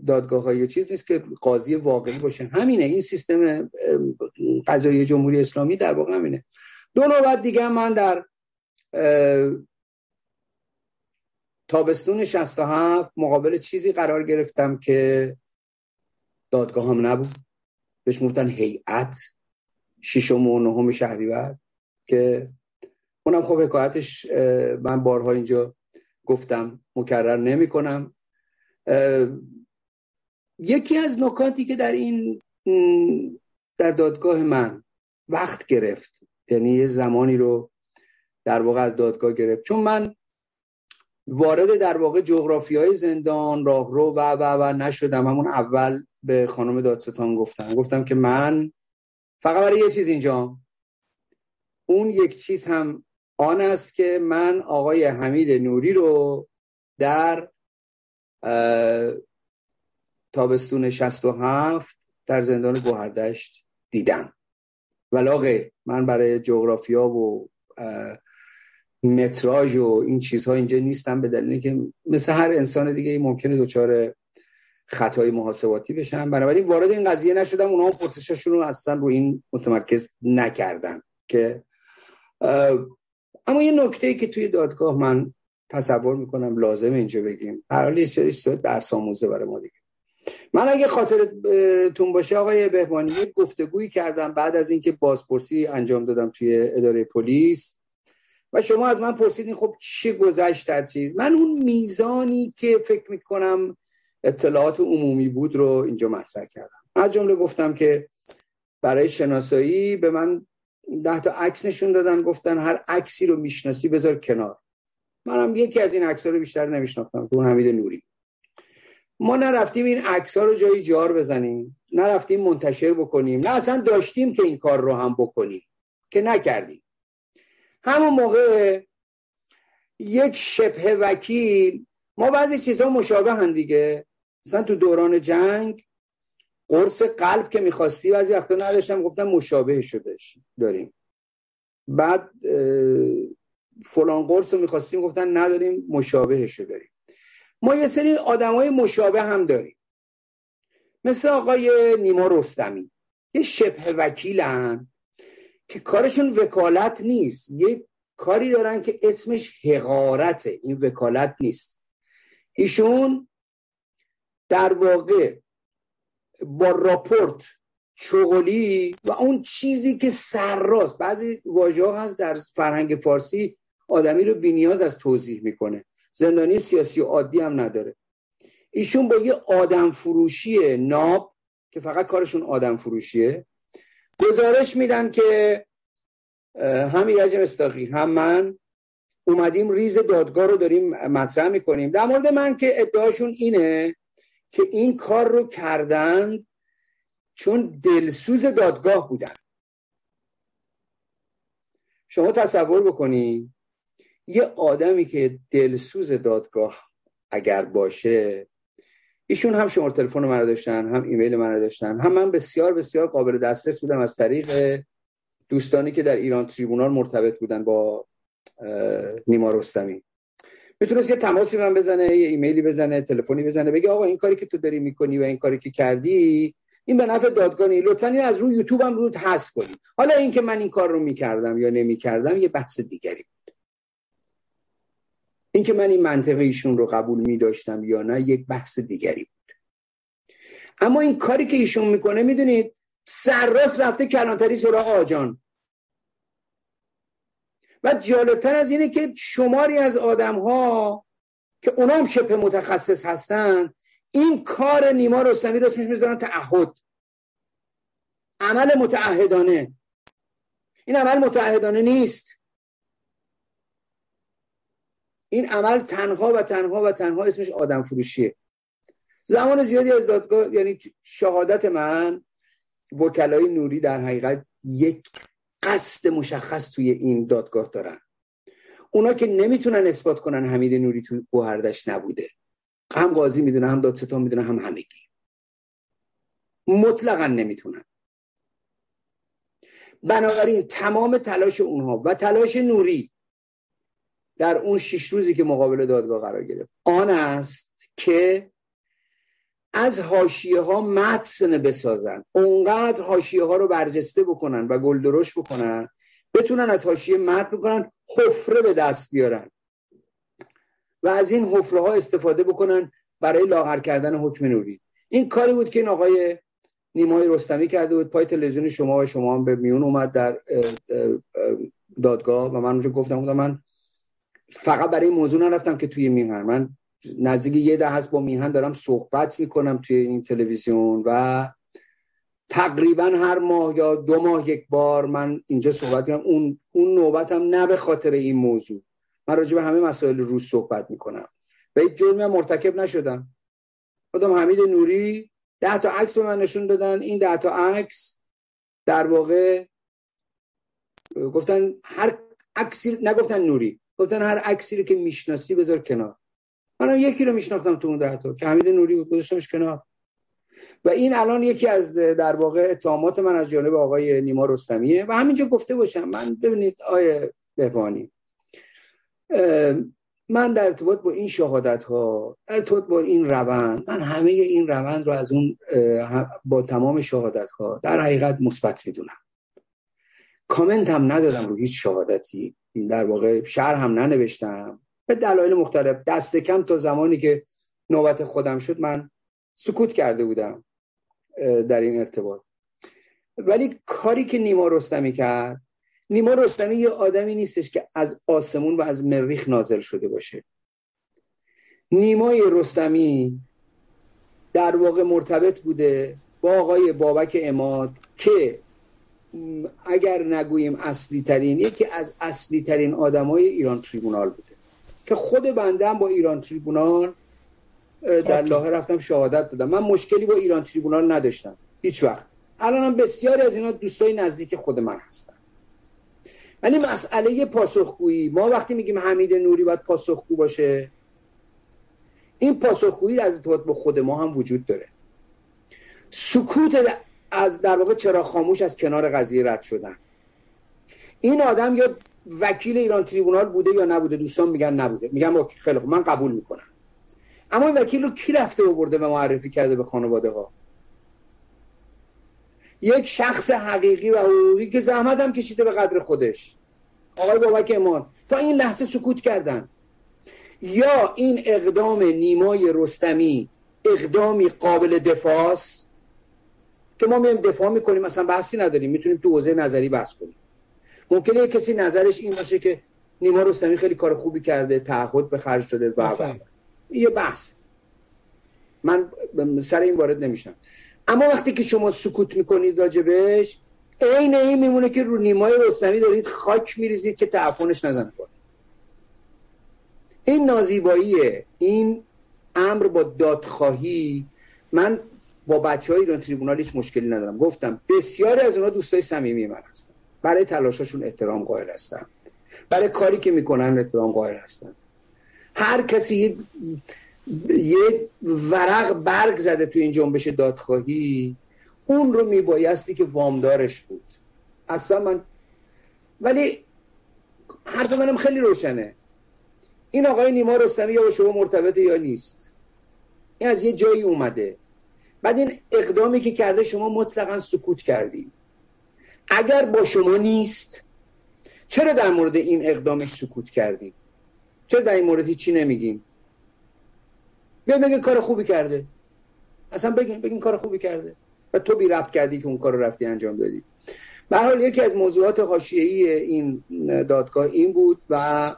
دادگاه های چیز نیست که قاضی واقعی باشه. همینه این سیستم قضایی جمهوری اسلامی در واقع همینه. دو نوبت دیگه من در تابستون 67 مقابل چیزی قرار گرفتم که دادگاه هم نبود. بهش گفتن هیئت. ششم و نهم شهریور. که اونم خب حکایتش من بارها اینجا گفتم مکرر نمی کنم یکی از نکاتی که در این در دادگاه من وقت گرفت یعنی یه زمانی رو در واقع از دادگاه گرفت چون من وارد در واقع جغرافی های زندان راهرو و و و نشدم. همون اول به خانم دادستان گفتم. گفتم که من فقط برای یه چیز اینجا اون یک چیز هم آن است که من آقای حمید نوری رو در تابستون 67 در زندان گوهردشت دیدم. ولاغه من برای جغرافیا و متراژ و این چیزها اینجا نیستم به دلیل که مثل هر انسان دیگه ممکنه دچار خطای محاسباتی بشن بنابراین وارد این قضیه نشدم. اونها پرسشاشون رو اصلا رو این متمرکز نکردن که اما یه نکته که توی دادگاه من تصور می‌کنم لازم اینجا بگیم. هر حال یه سری درس آموزه برای ما دیگه. من اگه خاطرتون باشه آقای بهبانی یک گفتگویی کردم بعد از اینکه بازپرسی انجام دادم توی اداره پلیس و شما از من پرسیدین خب چه گذشت در چیز؟ من اون میزانی که فکر می‌کنم اطلاعات عمومی بود رو اینجا مطرح کردم. از جمله گفتم که برای شناسایی به من ده تا عکس نشون دادن گفتن هر عکسی رو می‌شناسی بذار کنار. منم یکی از این عکس رو بیشتر نمیشناختم اون حمید نوری. ما نرفتیم این عکس ها رو جایی جار بزنیم. نرفتیم منتشر بکنیم. نه اصلا داشتیم که این کار رو هم بکنیم. که نکردیم. همون موقع یک شبه وکیل ما بعضی چیزها مشابه هم دیگه. مثلا تو دوران جنگ قرص قلب که می‌خواستی بعضی وقتا نداشتم گفتم مشابه شده داریم. بعد فلان قرص رو می‌خواستیم گفتن نداریم مشابهش داریم. ما یه سری آدمای مشابه هم داریم. مثل آقای نیما رستمی. یه شبه وکیلن که کارشون وکالت نیست. یه کاری دارن که اسمش حقارته. این وکالت نیست. ایشون در واقع با راپورت شغلی و اون چیزی که سرراست بعضی واژه هست در فرهنگ فارسی آدمی رو بینیاز از توضیح می‌کنه. زندانی سیاسی عادی هم نداره. ایشون با یه آدم فروشی ناب که فقط کارشون آدم فروشیه گزارش میدن که هم ایرج مستاقی هم من اومدیم ریز دادگاه رو داریم مطرح می‌کنیم. در مورد من که ادعاشون اینه که این کار رو کردند چون دلسوز دادگاه بودن. شما تصور بکنی یه آدمی که دلسوز دادگاه اگر باشه ایشون هم شماره تلفن من رو داشتن هم ایمیل من رو داشتن هم من بسیار بسیار قابل دسترس بودم از طریق دوستانی که در ایران تریبونال مرتبط بودن با نیما رستمی. می‌تونست یه تماسی من بزنه یه ایمیلی بزنه تلفنی بزنه بگه آقا این کاری که تو داری می‌کنی و این کاری که کردی این به نفع دادگانی لطفا این از روی یوتیوب هم رو حذف کنید. حالا اینکه من این کار رو می‌کردم یا نمی‌کردم یه بحث دیگری بود. اینکه من این منطقه ایشون رو قبول میداشتم یا نه یک بحث دیگری بود. اما این کاری که ایشون می‌کنه می‌دونید سرراست رفته کلانتری سراغ آجان و جالبتر از اینه که شماری از آدم ها که اونام شبه متخصص هستن این کار نیما رستمی رو اسمش می‌ذارن تعهد. عمل متعهدانه. این عمل متعهدانه نیست. این عمل تنها و تنها و تنها اسمش آدم فروشیه. زمان زیادی از دادگاه یعنی شهادت من وکلای نوری در حقیقت یک قصد مشخص توی این دادگاه دارن. اونا که نمی‌تونن اثبات کنن حمید نوری تو گوهردش نبوده. هم قاضی می‌دونه هم دادستان می‌دونه هم همگی. مطلقا نمی‌تونن. بنابراین تمام تلاش اونها و تلاش نوری در اون شش روزی که مقابل دادگاه قرار گرفت آن است که از حاشیه ها متن بسازن. اونقدر حاشیه ها رو برجسته بکنن و گلدرش بکنن بتونن از حاشیه متن بکنن حفره به دست بیارن. و از این حفره ها استفاده بکنن برای لاغر کردن حکم نوری. این کاری بود که این آقای نیمای رستمی کرده بود. پای تلویزیون شما و شما هم به میون اومد در دادگاه. و من اونجا گفتم بودم من فقط برای این موضوع نرفتم که توی میهن. من نزدیک یه ده هست با میهن دارم صحبت می‌کنم توی این تلویزیون و تقریبا هر ماه یا دو ماه یک بار من اینجا صحبت کنم اون اون نوبتم نه به خاطر این موضوع. من راجع به همه مسائل روز صحبت می‌کنم. و هیچ جرمی مرتکب نشدم. خودم حمید نوری ده تا عکس به من نشون دادن. این ده تا عکس در واقع گفتن هر عکسی نگفتن نوری گفتن هر عکسی رو که می‌شناسی بذار کنار. منم یکی رو میشناختم تو اون ده تا که حمید نوری بود گذاشتمش کنار. و این الان یکی از در واقع اتهامات من از جانب آقای نیما رستمیه. و همینجا گفته باشم من ببینید آیه بهبانی من در ارتباط با این شهادت ها در ارتباط با این روند من همه این روند رو از اون با تمام شهادت ها در حقیقت مثبت می‌دونم. کامنت هم ندادم رو هیچ شهادتی. در واقع شهر هم ننوشتم. به دلایل مختلف. دست کم تا زمانی که نوبت خودم شد من سکوت کرده بودم در این ارتباط. ولی کاری که نیما رستمی کرد نیما رستمی یه آدمی نیستش که از آسمون و از مریخ نازل شده باشه. نیمای رستمی در واقع مرتبط بوده با آقای بابک اماد که اگر نگوییم اصلی ترین یکی از اصلی ترین آدم های ایران تریبونال بوده که خود بنده هم با ایران تریبونال در لاهه رفتم شهادت دادم. من مشکلی با ایران تریبونال نداشتم. هیچ وقت. الان هم بسیاری از اینا دوستای نزدیک خود من هستن. ولی مسئله پاسخگویی. ما وقتی میگیم حمید نوری باید پاسخگو باشه این پاسخگویی از ارتباط با خود ما هم وجود داره. سکوت از در واقع چرا خاموش از کنار قضیه رد شدن. این آدم یا وکیل ایران تریبونال بوده یا نبوده؟ دوستان میگن نبوده. میگن خیلی خوب من قبول می‌کنم. اما این وکیل رو کی رفته و برده و معرفی کرده به خانواده ها؟ یک شخص حقیقی و حقوقی که زحمت هم کشیده به قدر خودش. آقای بابک امان. تا این لحظه سکوت کردن. یا این اقدام نیمای رستمی اقدامی قابل دفاع که ما میایم دفاع می‌کنیم مثلا بحثی نداریم. می‌تونیم تو حوزه نظری بحث کنیم. ممکنه کسی نظرش این باشه که نیما رستمی خیلی کار خوبی کرده تعهد به خرج داده و یه بحث. من سر این وارد نمیشم. اما وقتی که شما سکوت می‌کنید راجبش عین این میمونه که رو نیمای رستمی دارید خاک میریزید که تعفنش نزنه. این نازیباییه. این امر با دادخواهی. من با بچه های ایران تریبونال هیچ مشکلی ندارم. گفتم بسیاری از اونها دوستای صمیمی من هستن. برای تلاشاشون احترام قائل هستم برای کاری که می‌کنن احترام قائل هستن. هر کسی یه ورق برگ زده تو این جنبش دادخواهی اون رو میبایستی که وامدارش بود. اصلا من ولی حرف منم خیلی روشنه. این آقای نیما رستمی یا شما مرتبطه یا نیست. این از یه جایی اومده. بعد این اقدامی که کرده شما مطلقا سکوت کردیم اگر با شما نیست چرا در مورد این اقدامش سکوت کردیم؟ چرا در این مورد چی نمیگیم؟ بیا بگین کار خوبی کرده. اصلا بگین بگین کار خوبی کرده. و تو بی ربط کردی که اون کار رو رفتی انجام دادی. به حال یکی از موضوعات حاشیه‌ای این دادگاه این بود و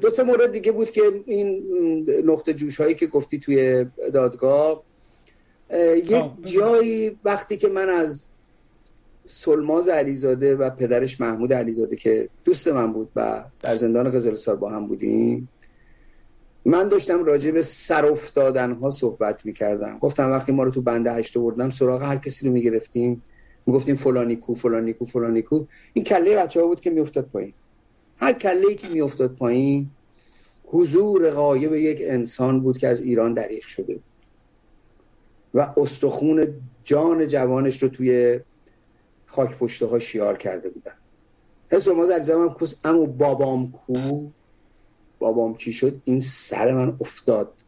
دو سه مورد دیگه بود که این نقطه جوش هایی که گفتی توی دادگاه. یک جایی وقتی که من از سلماز علیزاده و پدرش محمود علیزاده که دوست من بود و در زندان قزلسار با هم بودیم. من داشتم راجع به سر افتادن ها صحبت می‌کردم. گفتم وقتی ما رو تو بنده هشت بردم سراغ هر کسی رو می‌گرفتیم. می‌گفتیم فلانی کو فلانی کو فلانی کو این کله بچه ها بود که میافتاد پایین. هر کله که میافتاد پایین حضور غایب یک انسان بود که از ایران دریغ شده و استخون جان جوانش رو توی خاک پشته ها شیار کرده بودن. حس ما هم کس امو بابام کو؟ بابام چی شد؟ این سر من افتاد.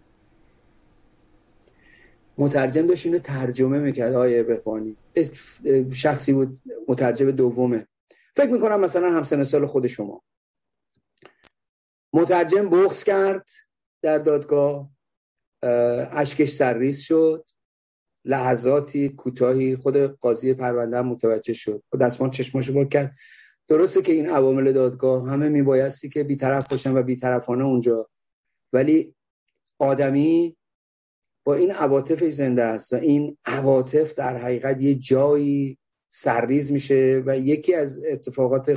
مترجم داشت اینو ترجمه می‌کرد آیه بفانی شخصی بود مترجم دومه. فکر می‌کنم مثلا همسن سال خود شما. مترجم بغز کرد در دادگاه اشکش سرریز شد. لحظاتی کوتاهی خود قاضی پرونده متوجه شد. و دستمان چشماشو باز کرد. درسته که این عوامل دادگاه همه میبایستی که بیطرف باشن و بیطرفانه اونجا. ولی آدمی با این عواطفش زنده است و این عواطف در حقیقت یه جایی سرریز میشه و یکی از اتفاقات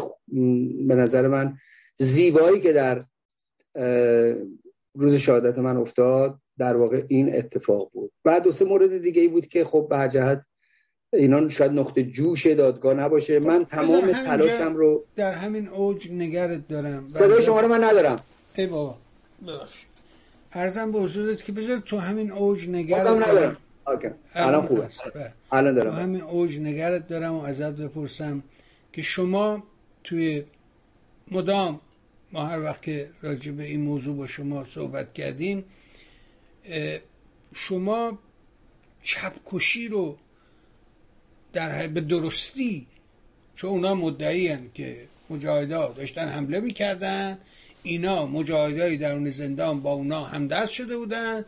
به نظر من زیبایی که در روز شهادت من افتاد در واقع این اتفاق بود. بعد دو سه مورد دیگه ای بود که خب به جهت اینا شاید نقطه جوش دادگاه نباشه. خب من تمام تلاشم رو در همین اوج نگرت دارم. صدای شما رو من ندارم. ای بابا. ببخش ارزم به حضورت که بذار تو همین اوج نگرت دارم. الان خوبه. بله. الان دارم. تو همین اوج نگرت دارم و ازت بپرسم که شما توی مدام ما هر وقت که راجع به این موضوع با شما صحبت کردیم شما چپکشی رو در به درستی چون اونا مدعی که مجاهده داشتن حمله می‌کردن اینا مجاهدهای درون زندان با اونا همدست شده بودن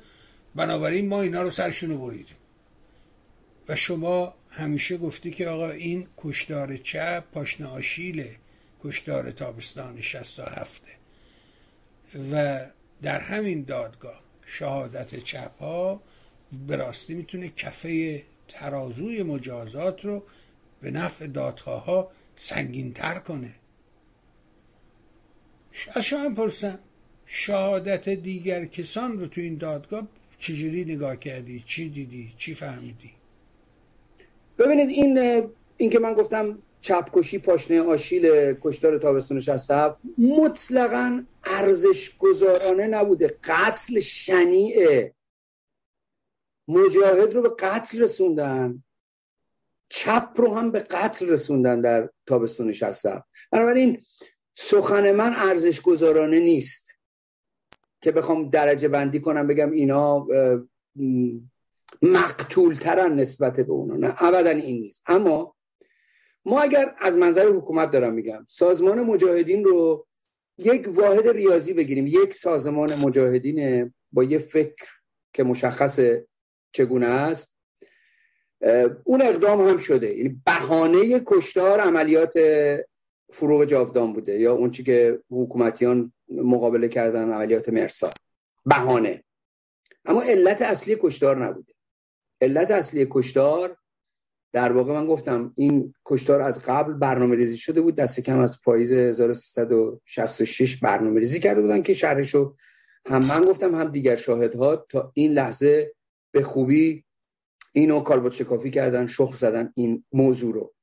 بنابراین ما اینا رو سرشونو بریدیم. و شما همیشه گفتی که آقا این کشدار چپ پاشنه آشیله کشدار تابستان 67 و در همین دادگاه شهادت چپ ها به راستی می‌تونه کفه ترازوی مجازات رو به نفع دادخواه ها سنگین تر کنه. از شما پرسم شهادت دیگر کسان رو تو این دادگاه چجوری نگاه کردی؟ چی دیدی؟ چی فهمیدی؟ ببینید این این که من گفتم چپکشی پاشنه آشیل کشتار تابستان 67 مطلقا ارزش گذارانه نبوده. قتل شنیعه. مجاهد رو به قتل رسوندن. چپ رو هم به قتل رسوندن در تابستان 67 بنابراین سخن من ارزش گذارانه نیست که بخوام درجه بندی کنم بگم اینا مقتول ترن نسبت به اونا. نه ابدا این نیست. اما ما اگر از منظر حکومت دارم میگم سازمان مجاهدین رو یک واحد ریاضی بگیریم یک سازمان مجاهدین با یه فکر که مشخص چگونه است اون اقدام هم شده. یعنی بهانه کشتار عملیات فروغ جاودان بوده یا اون چی که حکومتیان مقابله کردن عملیات مرسا. بهانه. اما علت اصلی کشتار نبوده. علت اصلی کشتار در واقع من گفتم این کشتار از قبل برنامه ریزی شده بود دست کم از پاییز 1366 برنامه ریزی کرده بودن که شرحشو هم من گفتم هم دیگر شاهدها تا این لحظه به خوبی اینو کالبوت شکافی کردن شخ زدن این موضوع رو.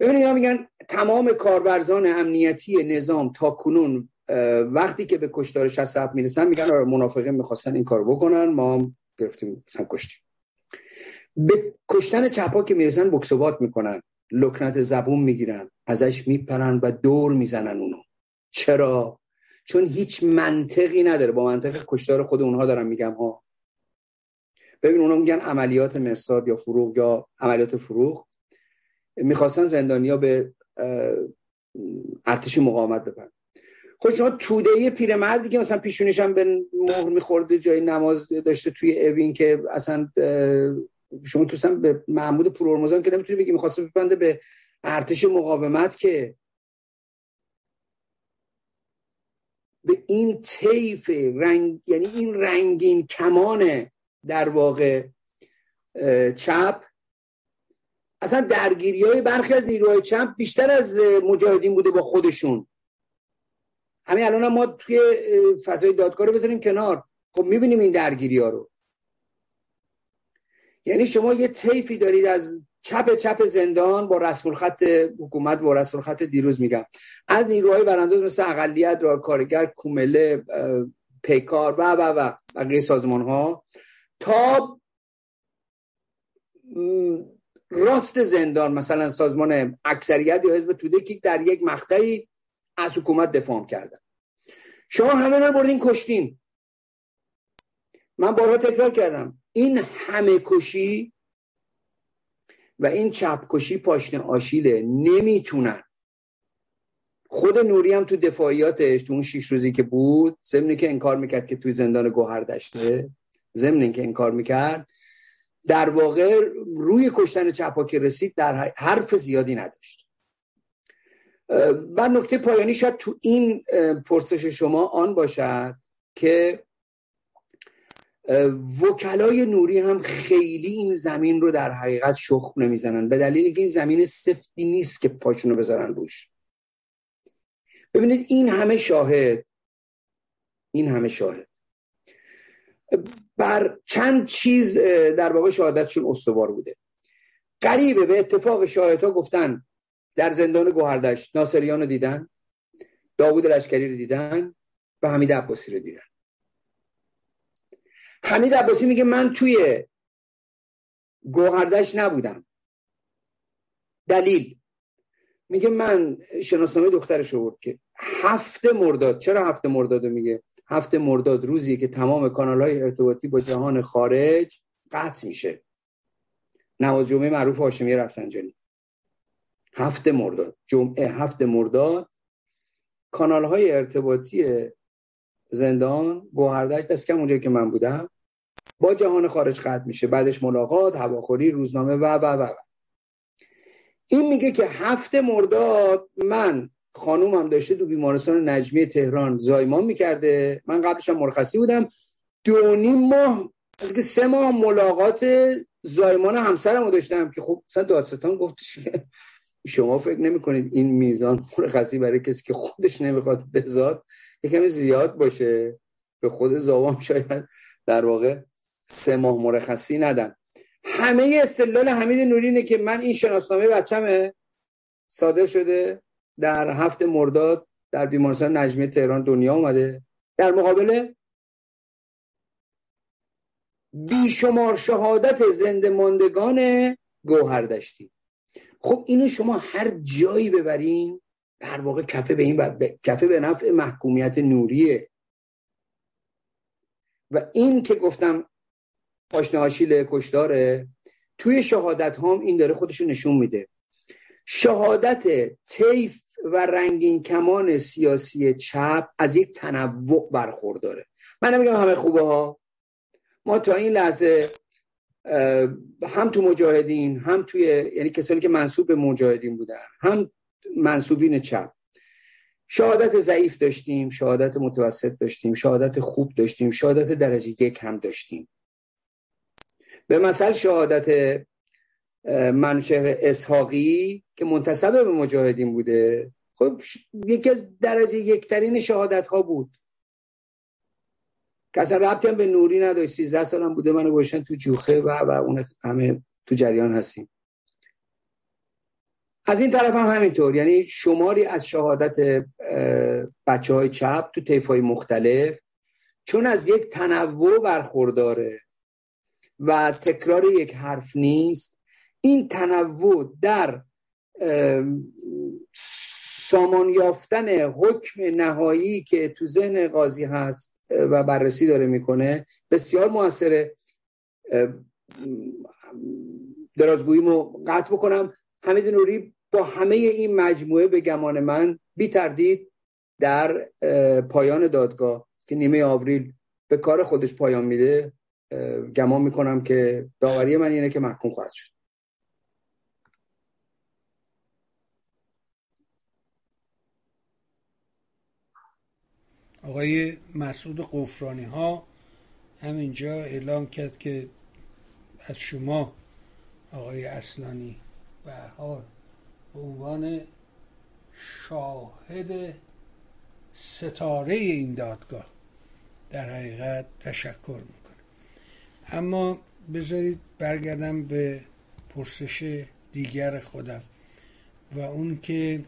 ببینید اینا میگن تمام کاربرزان امنیتی نظام تا کنون وقتی که به کشتار 67 می‌رسن میگن آره منافقه می‌خواستن این کار بکنن ما هم گرفتیم مثلا کشتیم. به کشتن چپا که می‌رسن بکسوبات می‌کنن. لکنت زبون می‌گیرن. ازش میپرن و دور می‌زنن اونو. چرا؟ چون هیچ منطقی نداره. با منطق کشتار خود اونها دارم میگم ها. ببین اونا میگن عملیات مرساد یا فروغ یا عملیات فروغ. می‌خواستن زندانیا به ارتش مقاومت بپرن خب شما توده پیرمردی که مثلا پیشونیش هم به مهر میخورده جای نماز داشته توی اوین که اصلا شما تو به محمود پرورمزان که نمی‌تونی بگی می‌خواسته بپنده به ارتش مقاومت که به این طیف رنگ یعنی این رنگین کمان در واقع چپ اصلا درگیری های برخی از نیروهای چپ بیشتر از مجاهدین بوده با خودشون. همین الان ما توی فضای دادگاه رو بذاریم کنار. خب می‌بینیم این درگیری ها رو. یعنی شما یه طیفی دارید از چپ چپ زندان با رسم الخط حکومت و رسم الخط دیروز میگم. از نیروهای برانداز مثل اقلیت را کارگر کومله پیکار و و و بقیه سازمان ها تا راست زندان مثلا سازمان اکثریت یا حزب توده که در یک مقطعی از حکومت دفاع کردن. شما همه رو بردین کشتین. من بارها تکرار کردم. این همه کشی و این چپ کشی پاشنه آشیله نمی‌تونن. خود نوری هم تو دفاعیاتش تو اون شیش روزی که بود ضمن که انکار می‌کرد که توی زندان گوهر داشته ضمن که انکار می‌کرد در واقع روی کشتن چپا که رسید در حرف زیادی نداشت. و نکته پایانی شاید تو این پرسش شما آن باشد که وکلای نوری هم خیلی این زمین رو در حقیقت شخم نمی‌زنن. به دلیل اینکه این زمین سفتی نیست که پاشونو بذارن روش. ببینید این همه شاهد این همه شاهد. بر چند چیز در واقع شهادتشون استوار بوده. قریبه به اتفاق شاهدها گفتن در زندان گوهردشت ناصریان رو دیدن داوود لشکری رو دیدن و حمید عباسی رو دیدن. حمید عباسی میگه من توی گوهردشت نبودم. دلیل. میگه من شناسنامه دخترش رو که هفته مرداد چرا هفته مرداد میگه؟ هفته مرداد روزی که تمام کانال های ارتباطی با جهان خارج قطع میشه. نماز جمعه معروف هاشمی رفسنجانی. هفته مرداد. جمعه هفته مرداد کانال های ارتباطی زندان گوهردش دست کم اونجایی که من بودم با جهان خارج قطع میشه. بعدش ملاقات هواخوری روزنامه و و و این میگه که هفته مرداد من خانومم داشته تو بیمارستان نجمی تهران زایمان می‌کرده. من قبلش هم مرخصی بودم. دو نیم ماه که سه ماه ملاقات زایمان همسرم داشتم که خب مثلا دادستان گفتش شما فکر نمی کنید این میزان مرخصی برای کسی که خودش نمی‌خواد بزاد یکمی زیاد باشه؟ به خود زاوام شاید در واقع سه ماه مرخصی ندن. همه استدلال حمید نوری اینه که من این شناسنامه بچمه صادر شده در هفت مرداد در بیمارستان نجمی تهران دنیا اومده. در مقابل بیشمار شهادت زنده ماندگان گوهردشتی خب اینو شما هر جایی ببرین در واقع کفه به این کفه به نفع محکومیت نوریه. و این که گفتم پاشنه آشیل کشداره توی شهادت هم این داره خودشو نشون میده. شهادت تیف و رنگین کمان سیاسی چپ از یک تنوع برخورداره. من نمیگم همه خوبه ها. ما تا این لحظه هم تو مجاهدین هم توی یعنی کسانی که منصوب به مجاهدین بودن هم منصوبین چپ. شهادت ضعیف داشتیم شهادت متوسط داشتیم شهادت خوب داشتیم شهادت درجه یک هم داشتیم. به مثل شهادت منشهر اسحاقی که منتصب به مجاهدین بوده. خب یکی از درجه یکترین شهادت ها بود. که اصلا ربطی هم به نوری نداشت. 13 سالم بوده منو گوشن تو جوخه و و اون همه تو جریان هستیم. از این طرف هم همینطور. یعنی شماری از شهادت بچه های چپ تو طیف های مختلف چون از یک تنوع برخورداره. و تکرار یک حرف نیست. این تنوع در سامان یافتن حکم نهایی که تو ذهن قاضی هست و بررسی داره می‌کنه بسیار موثره. درازگوییمو قطع بکنم. حمید نوری با همه این مجموعه به گمان من بی تردید در پایان دادگاه که نیمه آوریل به کار خودش پایان میده. گمان می‌کنم که داوری من اینه که محکوم خواهد شد. آقای مسعود قفرانی ها همینجا اعلام کرد که از شما آقای اصلانی و حال به عنوان شاهد ستاره این دادگاه در حقیقت تشکر می‌کنه اما بذارید برگردم به پرسش دیگر خودم و اون که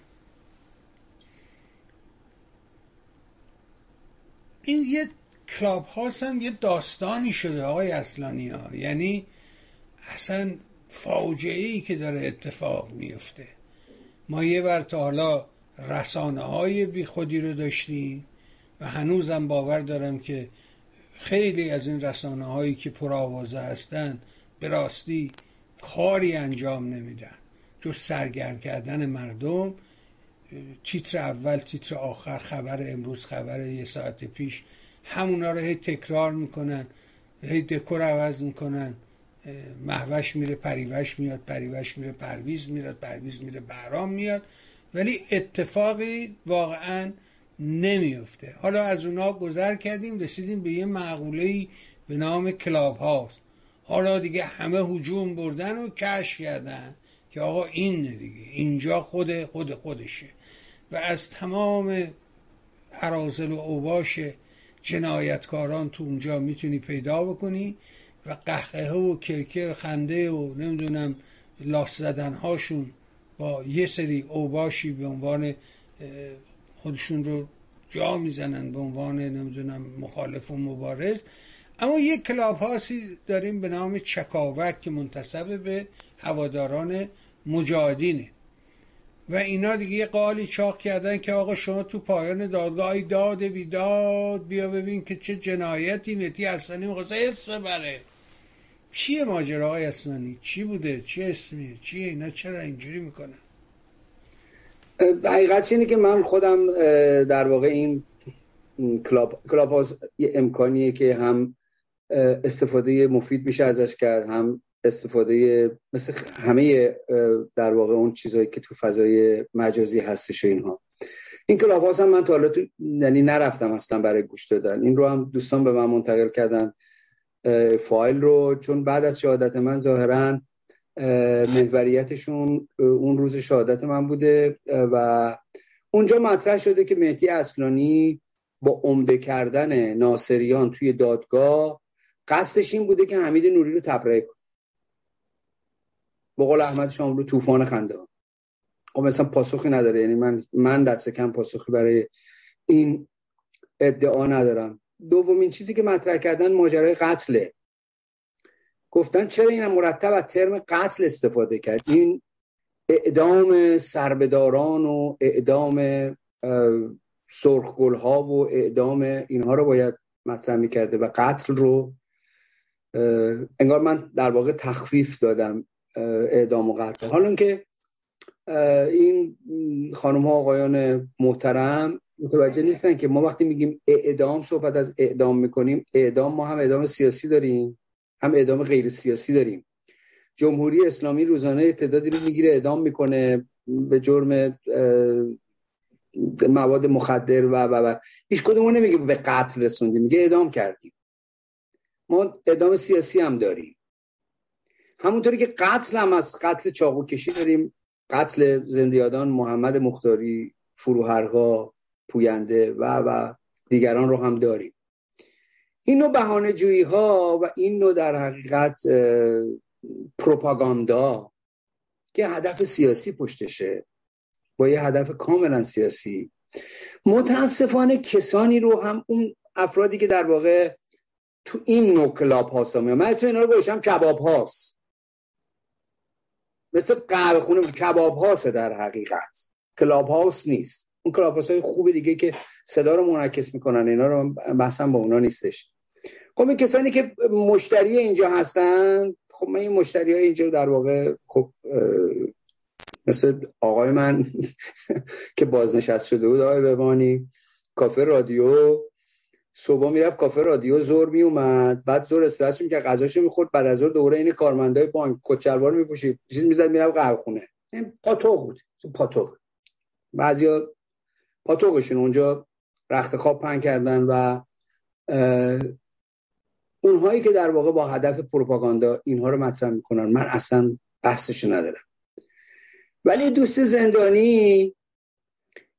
این یه کلاب هاست هم یه داستانی شده های اصلانی ها. یعنی اصلا فاجعه ای که داره اتفاق میفته ما یه ور تا حالا رسانه های بی خودی رو داشتیم و هنوزم باور دارم که خیلی از این رسانه هایی که پرآوازه هستند به راستی کاری انجام نمیدن. جز سرگرم کردن مردم تیتر اول تیتر آخر خبر امروز خبر یه ساعت پیش همونا رو هی تکرار می‌کنن هی دکور عوض می‌کنن. مهوش میره پریوش میاد پریوش میره پرویز میاد پرویز میره بهرام میاد. ولی اتفاقی واقعا نمیفته. حالا از اونا گذر کردیم رسیدیم به یه مقوله به نام Clubhouse حالا دیگه همه هجوم بردن و کشف کردن که آقا این دیگه اینجا خود خود خودشه. و از تمام عرازل و اوباش جنایتکاران تو اونجا می‌تونی پیدا بکنی و قهقه و کرکر خنده و نمی‌دونم لاس زدن هاشون با یه سری اوباشی به عنوان خودشون رو جا می‌زنن به عنوان نمی‌دونم مخالف و مبارز. اما یک کلاب هاسی داریم به نام چکاوک که منتصب به هواداران مجاهدینه. و اینا دیگه یه قالی چاق کردن که آقا شما تو پایان دادگاه داد ویداد بیا ببین که چه جنایتی نتی اصلانی می‌خواسته اسم بره چیه ماجراهای اصلانی چی بوده؟ چی اسمیه؟ چیه اینا؟ چرا اینجوری می‌کنن؟ حقیقت اینه که من خودم در واقع این کلاب, کلاب یه امکانیه که هم استفاده مفید میشه ازش کرد هم استفاده مثل همه در واقع اون چیزهایی که تو فضای مجازی هستش اینها. این کلاب هم من تا حالا تو یعنی نرفتم اصلا برای گوش دادن. این رو هم دوستان به من منتقل کردن فایل رو چون بعد از شهادت من ظاهرا محوریتشون اون روز شهادت من بوده. و اونجا مطرح شده که مهدی اصلانی با عمده کردن ناصریان توی دادگاه قصدش این بوده که حمید نوری رو تبرئه کنه. بقول احمد رو طوفان خنده خب مثلا پاسخی نداره. یعنی من من دست کم پاسخی برای این ادعا ندارم. دومین چیزی که مطرح کردن ماجرای قتله. گفتن چرا این مرتب از ترم قتل استفاده کرد؟ این اعدام سربداران و اعدام سرخگل ها و اعدام اینها رو باید مطرح می‌کرده و قتل رو انگار من در واقع تخفیف دادم اعدام و قتل. حالا که این خانم ها آقایان محترم متوجه نیستن که ما وقتی میگیم اعدام صحبت از اعدام می‌کنیم اعدام ما هم اعدام سیاسی داریم. هم اعدام غیر سیاسی داریم. جمهوری اسلامی روزانه تعدادی رو می‌گیره اعدام می‌کنه به جرم مواد مخدر و و و. هیچ کدومون نمیگه به قتل رسوندیم میگه اعدام کردیم. ما اعدام سیاسی هم داریم. همونطوری که قتل هم از قتل چاقو کشی داریم. قتل زندیادان محمد مختاری فروهرها پوینده و و دیگران رو هم داریم. این بهانه جویی ها و این نوع در حقیقت پروپاگاندا که هدف سیاسی پشتشه با یه هدف کاملا سیاسی متاسفانه کسانی رو هم اون افرادی که در واقع تو این نوع Clubhouse من اسم اینا رو گذاشتم کباب house. مثل قهوه خونه کباب house در حقیقت. Clubhouse نیست. اون کلاب های خوب دیگه که صدا رو منعکس می‌کنن اینا رو بحثا با اونا نیستش. خب این کسانی که مشتری اینجا هستن خب من این مشتری های اینجا در واقع خب مثل آقای من که بازنشست شده بود آقای ببانی کافه رادیو. صبح می‌رفت کافه رادیو زور میومد بعد زور استرس که غذاشو می‌خورد بعد از زور دوره این کارمندای بانک کچلوار میپوشید چیز می‌زد می‌رفت قهوه این پاتوق بود پاتوق. بعضیا پاتوقشون اونجا رخت خواب پن کردن و اونهایی که در واقع با هدف پروپاگاندا اینها رو مطرح می‌کنن من اصلا بحثش ندارم. ولی دوست زندانی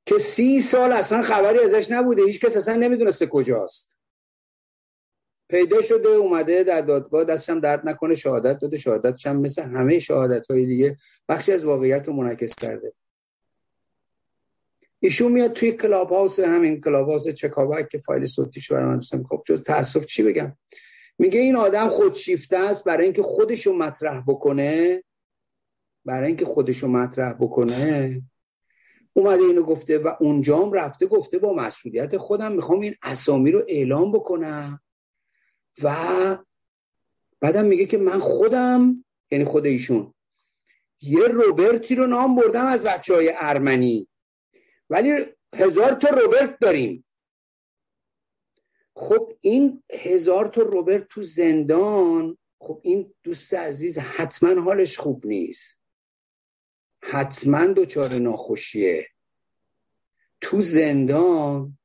که سی سال اصلا خبری ازش نبوده هیچ کس اصلا نمی‌دونسته کجاست. پیدا شده اومده در دادگاه دستشم درد نکنه شهادت داده شهادتش هم مثل همه شهادت های دیگه بخشی از واقعیت رو منعکس کرده. ایشون میاد توی Clubhouse همین Clubhouse چکاوک که فایل صوتیش برای من دوستم خب جز تاسف چی بگم؟ میگه این آدم خودشیفته است برای اینکه خودشو مطرح بکنه. برای اینکه خودشو مطرح بکنه. اومده اینو گفته و اونجام رفته گفته با مسئولیت خودم می‌خوام این اسامی رو اعلام بکنم. و بعدم میگه که من خودم یعنی خود ایشون یه روبرتی رو نام بردم از بچه های ارمنی. ولی هزار تا روبرت داریم. خب این هزار تا روبرت تو زندان خب این دوست عزیز حتما حالش خوب نیست. حتما دچار ناخوشیه. تو زندان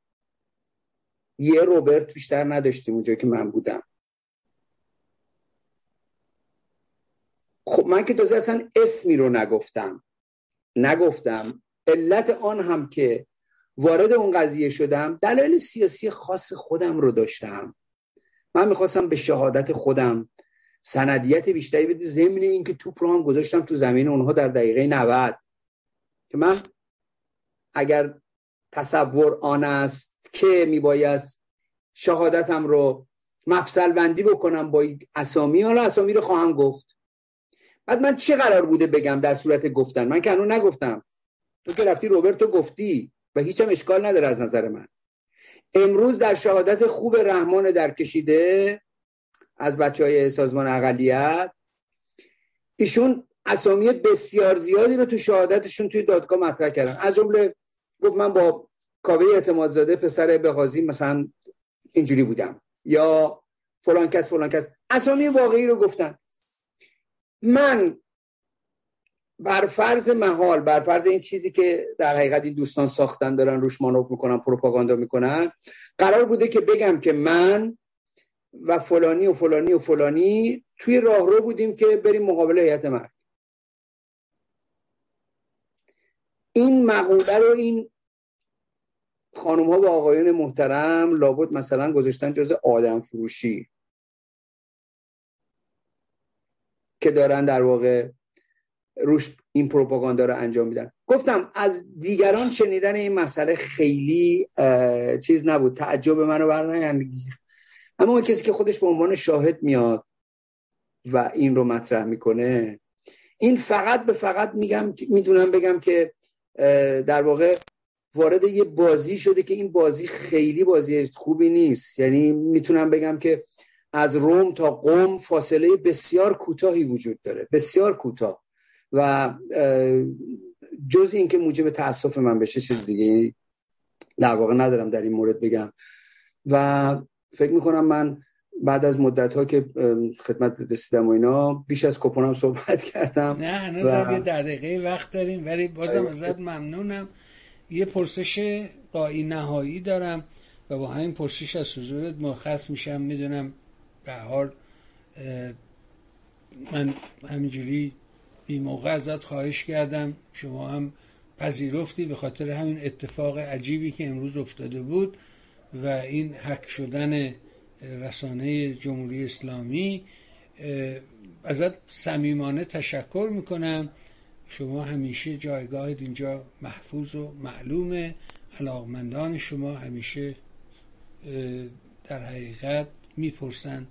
یه روبرت بیشتر نداشتیم اونجا که من بودم. خب من که تازه اصلا اسمی رو نگفتم. نگفتم. علت آن هم که وارد اون قضیه شدم دلایل سیاسی خاص خودم رو داشتم. من می‌خواستم به شهادت خودم سندیت بیشتری بده ضمن اینکه توپ رو هم گذاشتم تو زمین اونها در دقیقه 90 که من اگر تصور آن است که میبایست شهادتم رو مفصل بندی بکنم با اسامی حالا اسامی رو خواهم گفت. بعد من چه قرار بوده بگم در صورت گفتن؟ من که نگفتم. تو که رفتی روبرتو گفتی. و هیچم اشکال نداره از نظر من. امروز در شهادت خوب رحمان در کشیده از بچه های سازمان اقلیت ایشون اسامی بسیار زیادی رو تو شهادتشون توی دادگاه مطرح کردن. از جمله گفت من با کاوه اعتمادزاده پسر بغازی مثلا اینجوری بودم. یا فلان کس فلان کس. اسامی واقعی رو گفتن. من بر فرض محال بر فرض این چیزی که در حقیقت این دوستان ساختن دارن روش مانور می‌کنن پروپاگاندا می‌کنن قرار بوده که بگم که من و فلانی و فلانی و فلانی توی راهرو بودیم که بریم مقابل هیئت مرگ این مقوله رو این خانم ها و آقایان محترم لابد مثلا گذاشتن جز آدم فروشی که دارن در واقع روش این پروپاگاندا رو انجام میدن. گفتم از دیگران شنیدن این مسئله خیلی چیز نبود. تعجب منو بر اما اون کسی که خودش به عنوان شاهد میاد و این رو مطرح می‌کنه این فقط به فقط میگم می‌دونم بگم که در واقع وارد یه بازی شده که این بازی خیلی بازی خوبی نیست. یعنی می‌تونم بگم که از روم تا قوم فاصله بسیار کوتاهی وجود داره. بسیار کوتاه. و جز این که موجب تاسف من بشه چیز دیگه در واقع ندارم در این مورد بگم. و فکر می‌کنم من بعد از مدت ها که خدمت رسیدم و اینا بیش از کپونم صحبت کردم نه هنوز و... یه دقیقه وقت داریم ولی بازم ازت ممنونم. یه پرسش قایی نهایی دارم و با همین پرسش از حضورت مرخص میشم. می‌دونم به حال من همینجوری بی موقع ازت خواهش کردم. شما هم پذیرفتی به خاطر همین اتفاق عجیبی که امروز افتاده بود و این حک شدن رسانه جمهوری اسلامی ازت صمیمانه تشکر می‌کنم. شما همیشه جایگاه اینجا محفوظ و معلومه. علاقمندان شما همیشه در حقیقت می‌پرسن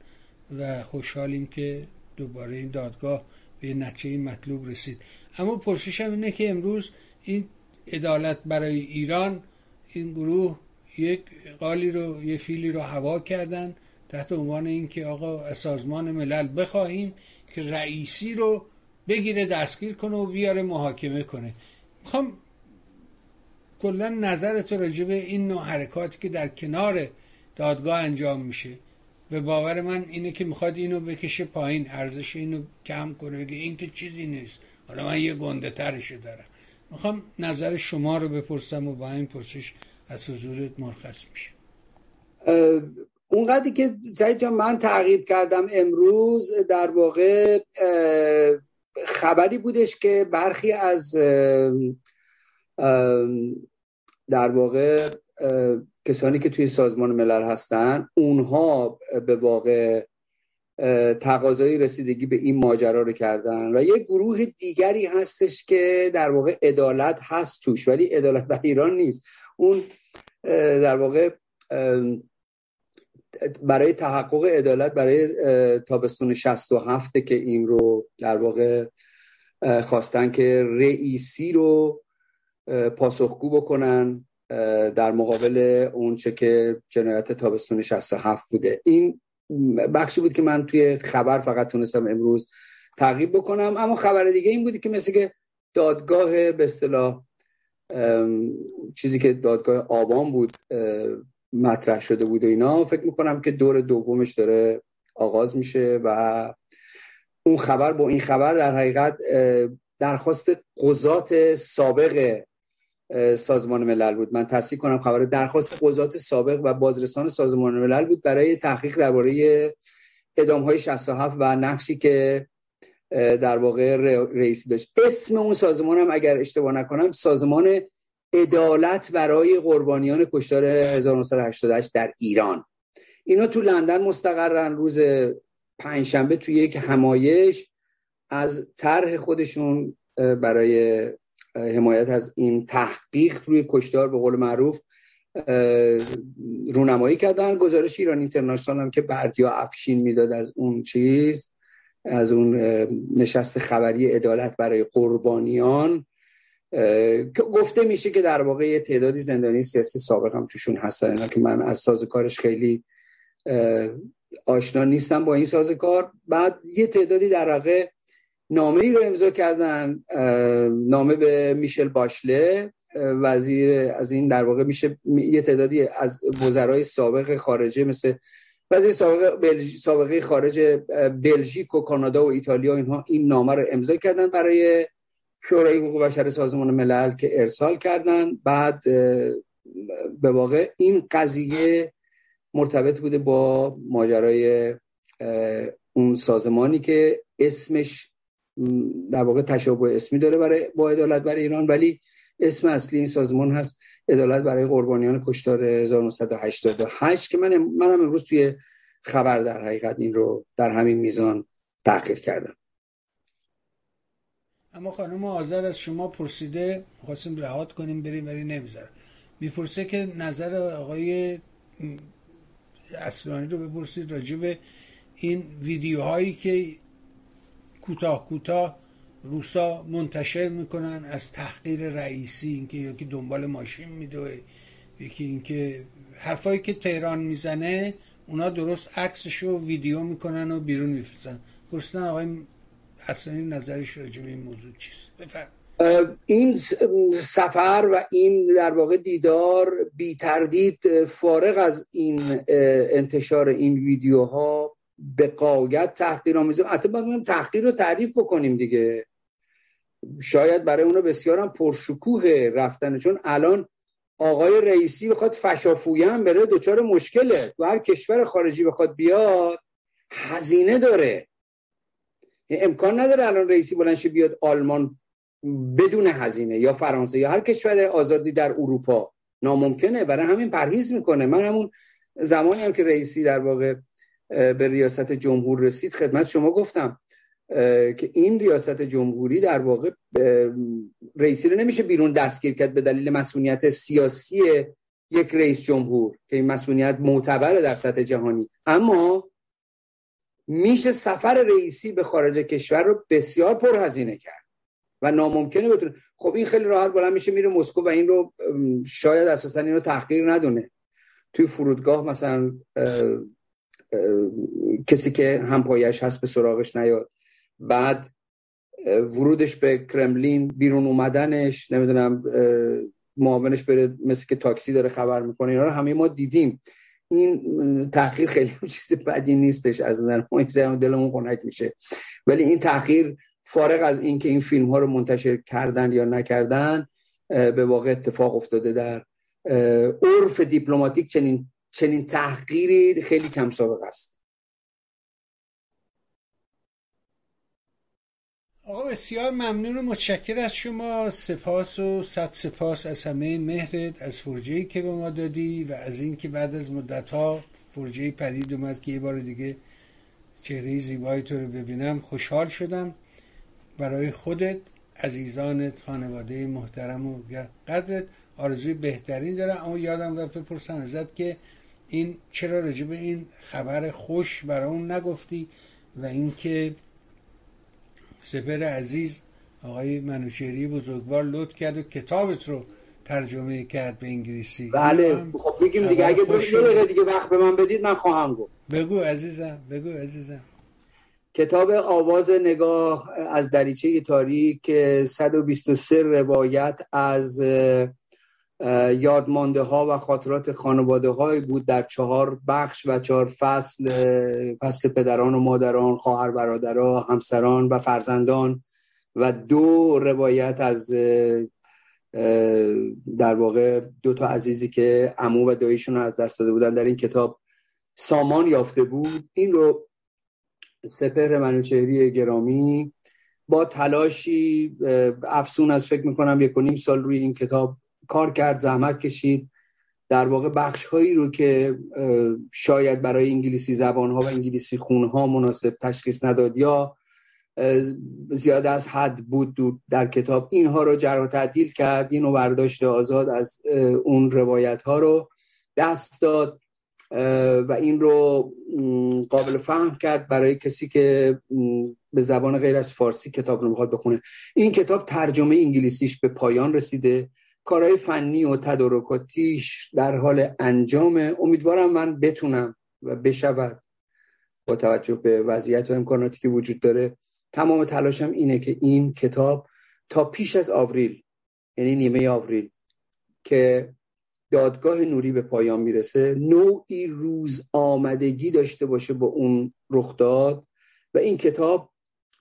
و خوشحالیم که دوباره این دادگاه به نتیجه مطلوب رسید. اما پرسشم اینه که امروز این عدالت برای ایران این گروه یک قالی رو یه فیلی رو هوا کردن تحت عنوان اینکه آقا از سازمان ملل بخواهیم که رئیسی رو بگیره دستگیر کنه و بیاره محاکمه کنه. می‌خوام کلا نظر راجع به این نوع حرکاتی که در کنار دادگاه انجام میشه به باور من اینه که می‌خواد اینو بکشه پایین ارزش اینو کم کنه بگه این که چیزی نیست. حالا من یه گنده ترشو دارم. می‌خوام نظر شما رو بپرسم و با این پرسش از حضورت مرخص میشه. اونقدری که سعید جان من تعقیب کردم امروز در واقع خبری بودش که برخی از در واقع کسانی که توی سازمان ملل هستن اونها به واقع تقاضای رسیدگی به این ماجرا رو کردن و یه گروه دیگری هستش که در واقع عدالت هست توش ولی عدالت در ایران نیست. اون در واقع برای تحقق عدالت برای تابستون 67 که این رو در واقع خواستن که رئیسی رو پاسخگو بکنن. در مقابل اون چه که جنایت تابستون 67 بوده. این بخشی بود که من توی خبر فقط تونستم امروز تعقیب بکنم. اما خبر دیگه این بودی که مثل که دادگاه به اصطلاح چیزی که دادگاه آبان بود مطرح شده بود و اینا فکر می‌کنم که دور دومش داره آغاز میشه و اون خبر با این خبر در حقیقت درخواست قضات سابق سازمان ملل بود. من تصدیق کنم خبر درخواست قضات سابق و بازرسان سازمان ملل بود برای تحقیق درباره ادام های 67 و نقشی که در واقع رئیسی داشت. اسم اون سازمان هم اگر اشتباه نکنم سازمان عدالت برای قربانیان کشتار 1988 در ایران. اینا تو لندن مستقرن. روز پنجشنبه توی یک همایش از طرح خودشون برای حمایت از این تحقیق روی کشتار به قول معروف رونمایی کردن. گزارش ایران اینترنشنال هم که بردیا افشین می‌داد از اون چیز از اون نشست خبری عدالت برای قربانیان گفته میشه که در واقع یه تعدادی زندانی سیاسی سابق هم توشون هستن. اینا که من از ساز کارش خیلی آشنا نیستم با این ساز کار بعد یه تعدادی در واقع نامه ای رو امضا کردن نامه به میشل باشله وزیر از این در واقع میشه یه تعدادی از وزرای سابق خارجه مثل وزیر سابق سابقه خارج بلژیک و کانادا و ایتالیا اینها این نامه رو امضا کردن برای شورای حقوق بشر سازمان ملل که ارسال کردن. بعد به واقع این قضیه مرتبط بوده با ماجرای اون سازمانی که اسمش در واقع تشابه اسمی داره برای با عدالت برای ایران ولی اسم اصلی این سازمان هست. عدالت برای قربانیان کشتار 1988 که من منم امروز توی خبر در حقیقت این رو در همین میزان تحقیق کردم. اما خانم آذر از شما پرسیده خواستیم رهات کنیم بریم ولی نمی‌ذارم می‌پرسه که نظر آقای اصلانی رو بپرسید راجع به این ویدیوهایی که کوتاه کوتاه روسا منتشر می‌کنن از تحقیر رئیسی اینکه یکی دنبال ماشین میدوه یکی اینکه حرفایی که تهران می‌زنه اونا درست عکسش رو ویدیو می‌کنن و بیرون میفرستن. پرسیدن آقای اصلا نظرش راجع به این موضوع چیست؟ بفرم. این سفر و این در واقع دیدار بی تردید فارغ از این انتشار این ویدیوها به قایت تحقیر آمیزه حتی باید تحقیر رو تعریف بکنیم دیگه. شاید برای اونو بسیار هم پرشکوه رفتن چون الان آقای رئیسی بخواد فشافویه هم بره دوچار مشکله. تو هر کشور خارجی بخواد بیاد هزینه داره. امکان نداره الان رئیسی بلنشه بیاد آلمان بدون هزینه یا فرانسه یا هر کشور آزادی در اروپا. ناممکنه برای همین پرهیز می‌کنه. من همون زمانی هم که رئیسی در واقع به ریاست جمهور رسید. خدمت شما گفتم که این ریاست جمهوری در واقع رئیسی رو نمیشه بیرون دستگیر کرد به دلیل مسئولیت سیاسی یک رئیس جمهور که این مسئولیت معتبره در سطح جهانی. اما میشه سفر رئیسی به خارج کشور رو بسیار پرهزینه کرد و ناممکنه بتونه. خب این خیلی راحت بلند میشه میره مسکو و این رو شاید اساسا اینو تحقیر ندونه. توی فرودگاه مثلا کسی که همپایش هست به سراغش نیاد. بعد ورودش به کرملین بیرون اومدنش نمی‌دونم معاونش بره مثل که تاکسی داره خبر می‌کنه اینا رو همه ما دیدیم. این تاخیر خیلی چیز بدی نیستش از نظر ما دلمون خنک میشه. ولی این تاخیر فارغ از اینکه این فیلم ها رو منتشر کردن یا نکردن به واقع اتفاق افتاده در عرف دیپلماتیک چنین چنین تحقیری خیلی کم سابق است. آقا بسیار ممنون و متشکر از شما. سپاس و صد سپاس از همه مهرت از فرجه که به ما دادی و از اینکه بعد از مدت ها فرجه پدید اومد که یه بار دیگه چهره زیبایی تو رو ببینم. خوشحال شدم. برای خودت عزیزانت خانواده محترم و قدرت آرزوی بهترین دارم. اما یادم رفت بپرسم ازت که این چرا راجب این خبر خوش برای اون نگفتی و اینکه سپر عزیز آقای منوچهری بزرگوار لطف کرد و کتابت رو ترجمه کرد به انگلیسی. بله. خب بگیم دیگه. اگه دو دیگه وقت به من بدید من خواهم گفت. بگو عزیزم بگو عزیزم. کتاب آواز نگاه از دریچه تاریک که 123 روایت از یادمانده ها و خاطرات خانواده های بود در چهار بخش و چهار فصل فصل پدران و مادران خواهر برادران همسران و فرزندان و دو روایت از در واقع دو تا عزیزی که عمو و داییشون از دست داده بودن در این کتاب سامان یافته بود. این رو سپهر منوچهری گرامی با تلاشی افسون از فکر می‌کنم یک و نیم سال روی این کتاب کار کرد زحمت کشید. در واقع بخش هایی رو که شاید برای انگلیسی زبان ها و انگلیسی خون ها مناسب تشخیص نداد یا زیاد از حد بود در کتاب اینها رو جرا تعدیل کرد اینو برداشت آزاد از اون روایت ها رو دست داد و این رو قابل فهم کرد برای کسی که به زبان غیر از فارسی کتاب رو می‌خواد بخونه. این کتاب ترجمه انگلیسیش به پایان رسیده. کارهای فنی و تدارکاتیش در حال انجام. امیدوارم من بتونم و بشود با توجه به وضعیت و امکاناتی که وجود داره. تمام تلاشم اینه که این کتاب تا پیش از آوریل یعنی نیمه آوریل که دادگاه نوری به پایان می‌رسه نوعی روز آمدگی داشته باشه با اون رخداد. و این کتاب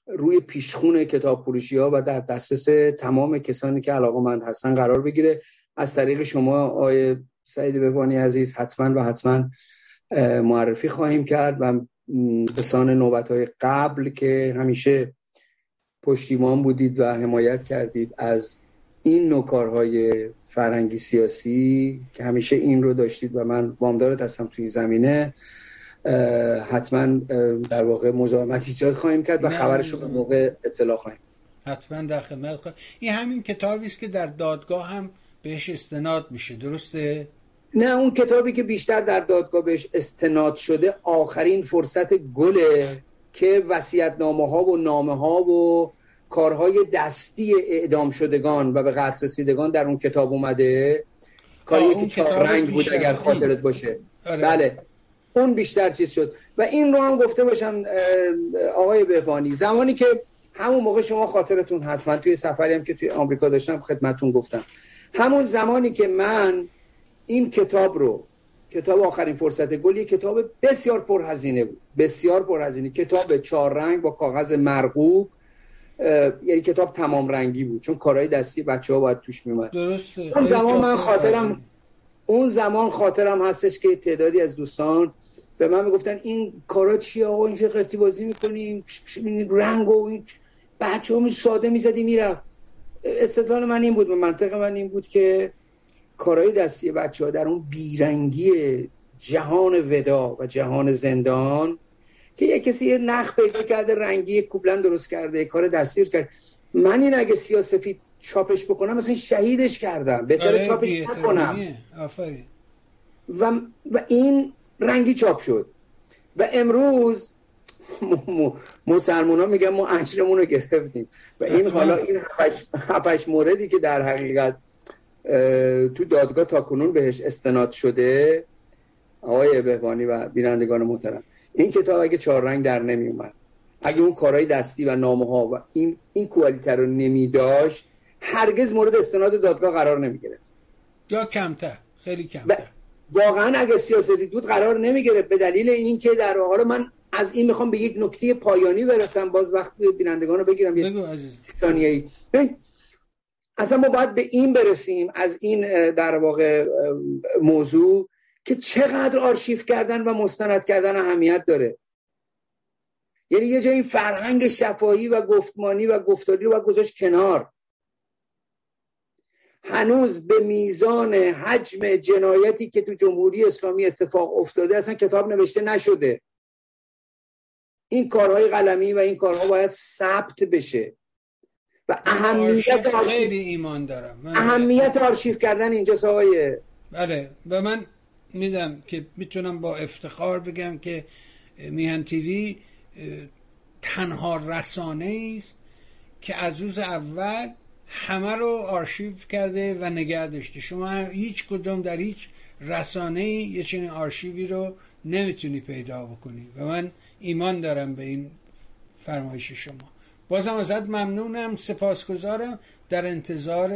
روی پیشخون کتاب فروشی ها و در دسترس تمام کسانی که علاقه مند هستن قرار بگیره. از طریق شما آقای سعید ببانی عزیز حتما و حتما معرفی خواهیم کرد و بسان نوبت های قبل که همیشه پشتیمان بودید و حمایت کردید از این نوکارهای فرنگی سیاسی که همیشه این رو داشتید و من وامدارت هستم توی زمینه. حتما در واقع مزاحمت ایجاد خواهیم کرد و خبرش رو به موقع اطلاع خواهیم حتما در خدمت خواهیم. این همین کتابی است که در دادگاه هم بهش استناد میشه. درسته؟ نه اون کتابی که بیشتر در دادگاه بهش استناد شده آخرین فرصت گله که وصیت‌نامه ها و نامه ها و کارهای دستی اعدام شدگان و به قتل رسیدگان در اون کتاب اومده. کاری که چهار رنگ بود اگر خاطرت باشه. آره. بله. اون بیشتر چیز شد. و این رو هم گفته باشم آقای بهبانی زمانی که همون موقع شما خاطرتون هست من توی سفری هم که توی آمریکا داشتم خدمتون گفتم. همون زمانی که من این کتاب رو کتاب آخرین فرصت گل یک کتاب بسیار پرهزینه بود. بسیار پرهزینه. کتاب چهار رنگ با کاغذ مرغوب. یعنی کتاب تمام رنگی بود. چون کارهای دستی بچه ها باید توش میومد درسته. اون زمان من خاطرم اون زمان خاطرم هستش که تعدادی از دوستان به من می‌گفتن این کارا چیه آقا؟ این چه بازی می‌کنیم؟ رنگ و این بچه ها ساده می‌زدی می‌رفت. استدلال من این بود. به منطق من این بود که کارهای دستی بچه ها در اون بیرنگی جهان ودا و جهان زندان که یه کسی یه نخ پیدا کرده رنگی کوبلن درست کرده کار دستی کرد من این اگه سیاسفید چاپش بکنم مثلا شهیدش کردم. بهتر آره، چاپش نکنم. و, و این رنگی چاپ شد. و امروز مسلمان ها میگن ما اجرمون رو گرفتیم. و این حالا این هفتش موردی که در حقیقت تو دادگاه تا کنون بهش استناد شده آقای بهبانی و بینندگان محترم. این کتاب اگه چهار رنگ در نمی اومد اگه اون کارهای دستی و نامه ها و این این کوالیته رو نمی داشت هرگز مورد استناد دادگاه قرار نمی گرفت. یا کمتر خیلی کمتر. واقعا اگه سیاستی بود قرار نمی گرفت به دلیل اینکه در حال من از این می‌خوام به یک نکته پایانی برسم. باز وقت بینندگان رو بگیرم. بگو اصلا ما باید به این برسیم از این در واقع موضوع که چقدر آرشیف کردن و مستند کردن اهمیت داره. یعنی یه جایی فرهنگ شفاهی و گفتمانی و گفتاری رو گذاشت کنار. هنوز به میزان حجم جنایتی که تو جمهوری اسلامی اتفاق افتاده اصلا کتاب نوشته نشده. این کارهای قلمی و این کارها باید ثبت بشه. و اهمیت خیلی ایمان دارم. من اهمیت آرشیو کردن اینجا سایه. بله و من میدم که می‌تونم با افتخار بگم که میهن تیوی تنها رسانه است که از روز اول همه رو آرشیو کرده و نگه داشته. شما هیچ کدوم در هیچ رسانه یه چنین آرشیوی رو نمی‌تونی پیدا بکنی. و من ایمان دارم به این فرمایش شما. بازم ازت ممنونم. سپاسگزارم در انتظار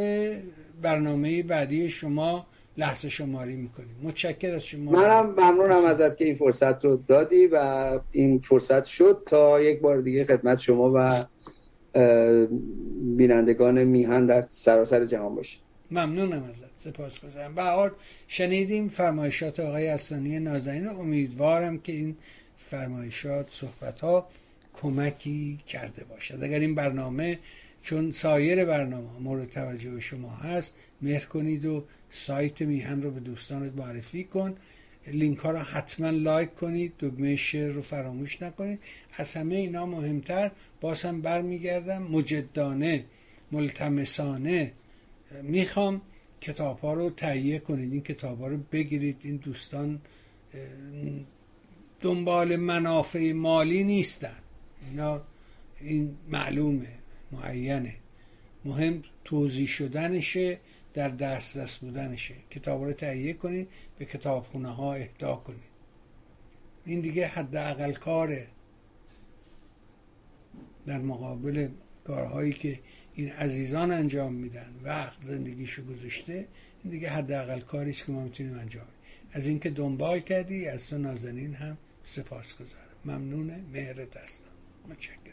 برنامه بعدی شما لحظه شماری می‌کنیم. متشکر از شما. منم ممنونم ازت که این فرصت رو دادی و این فرصت شد تا یک بار دیگه خدمت شما و بینندگان میهن در سراسر جهان باشه. ممنونم ازت سپاسگزارم به حال شنیدیم فرمایشات آقای اسانی نازنین امیدوارم که این فرمایشات صحبت ها کمکی کرده باشد. اگر این برنامه چون سایر برنامه مورد توجه شما هست مهر کنید و سایت میهن رو به دوستانت معرفی کن. لینک ها رو حتما لایک کنید دکمه شیر رو فراموش نکنید. از همه اینا مهمتر باز هم برمیگردم مجدانه ملتمسانه. می‌خوام کتاب ها رو تهیه کنید این کتاب ها رو بگیرید. این دوستان دنبال منافع مالی نیستن. اینا این معلومه معینه. مهم توضیح شدنشه در دسترس بودنشه. کتاب رو تهیه کنید. به کتابخونه ها اهدا کنید این دیگه حداقل کاره در مقابل کارهایی که این عزیزان انجام میدن وقت زندگیشو گذاشته این دیگه حداقل کاری است که ما می‌تونیم انجام از اینکه دنبال کردی از تو نازنین هم سپاس گذارم ممنونه مهرت هستم. متشکرم.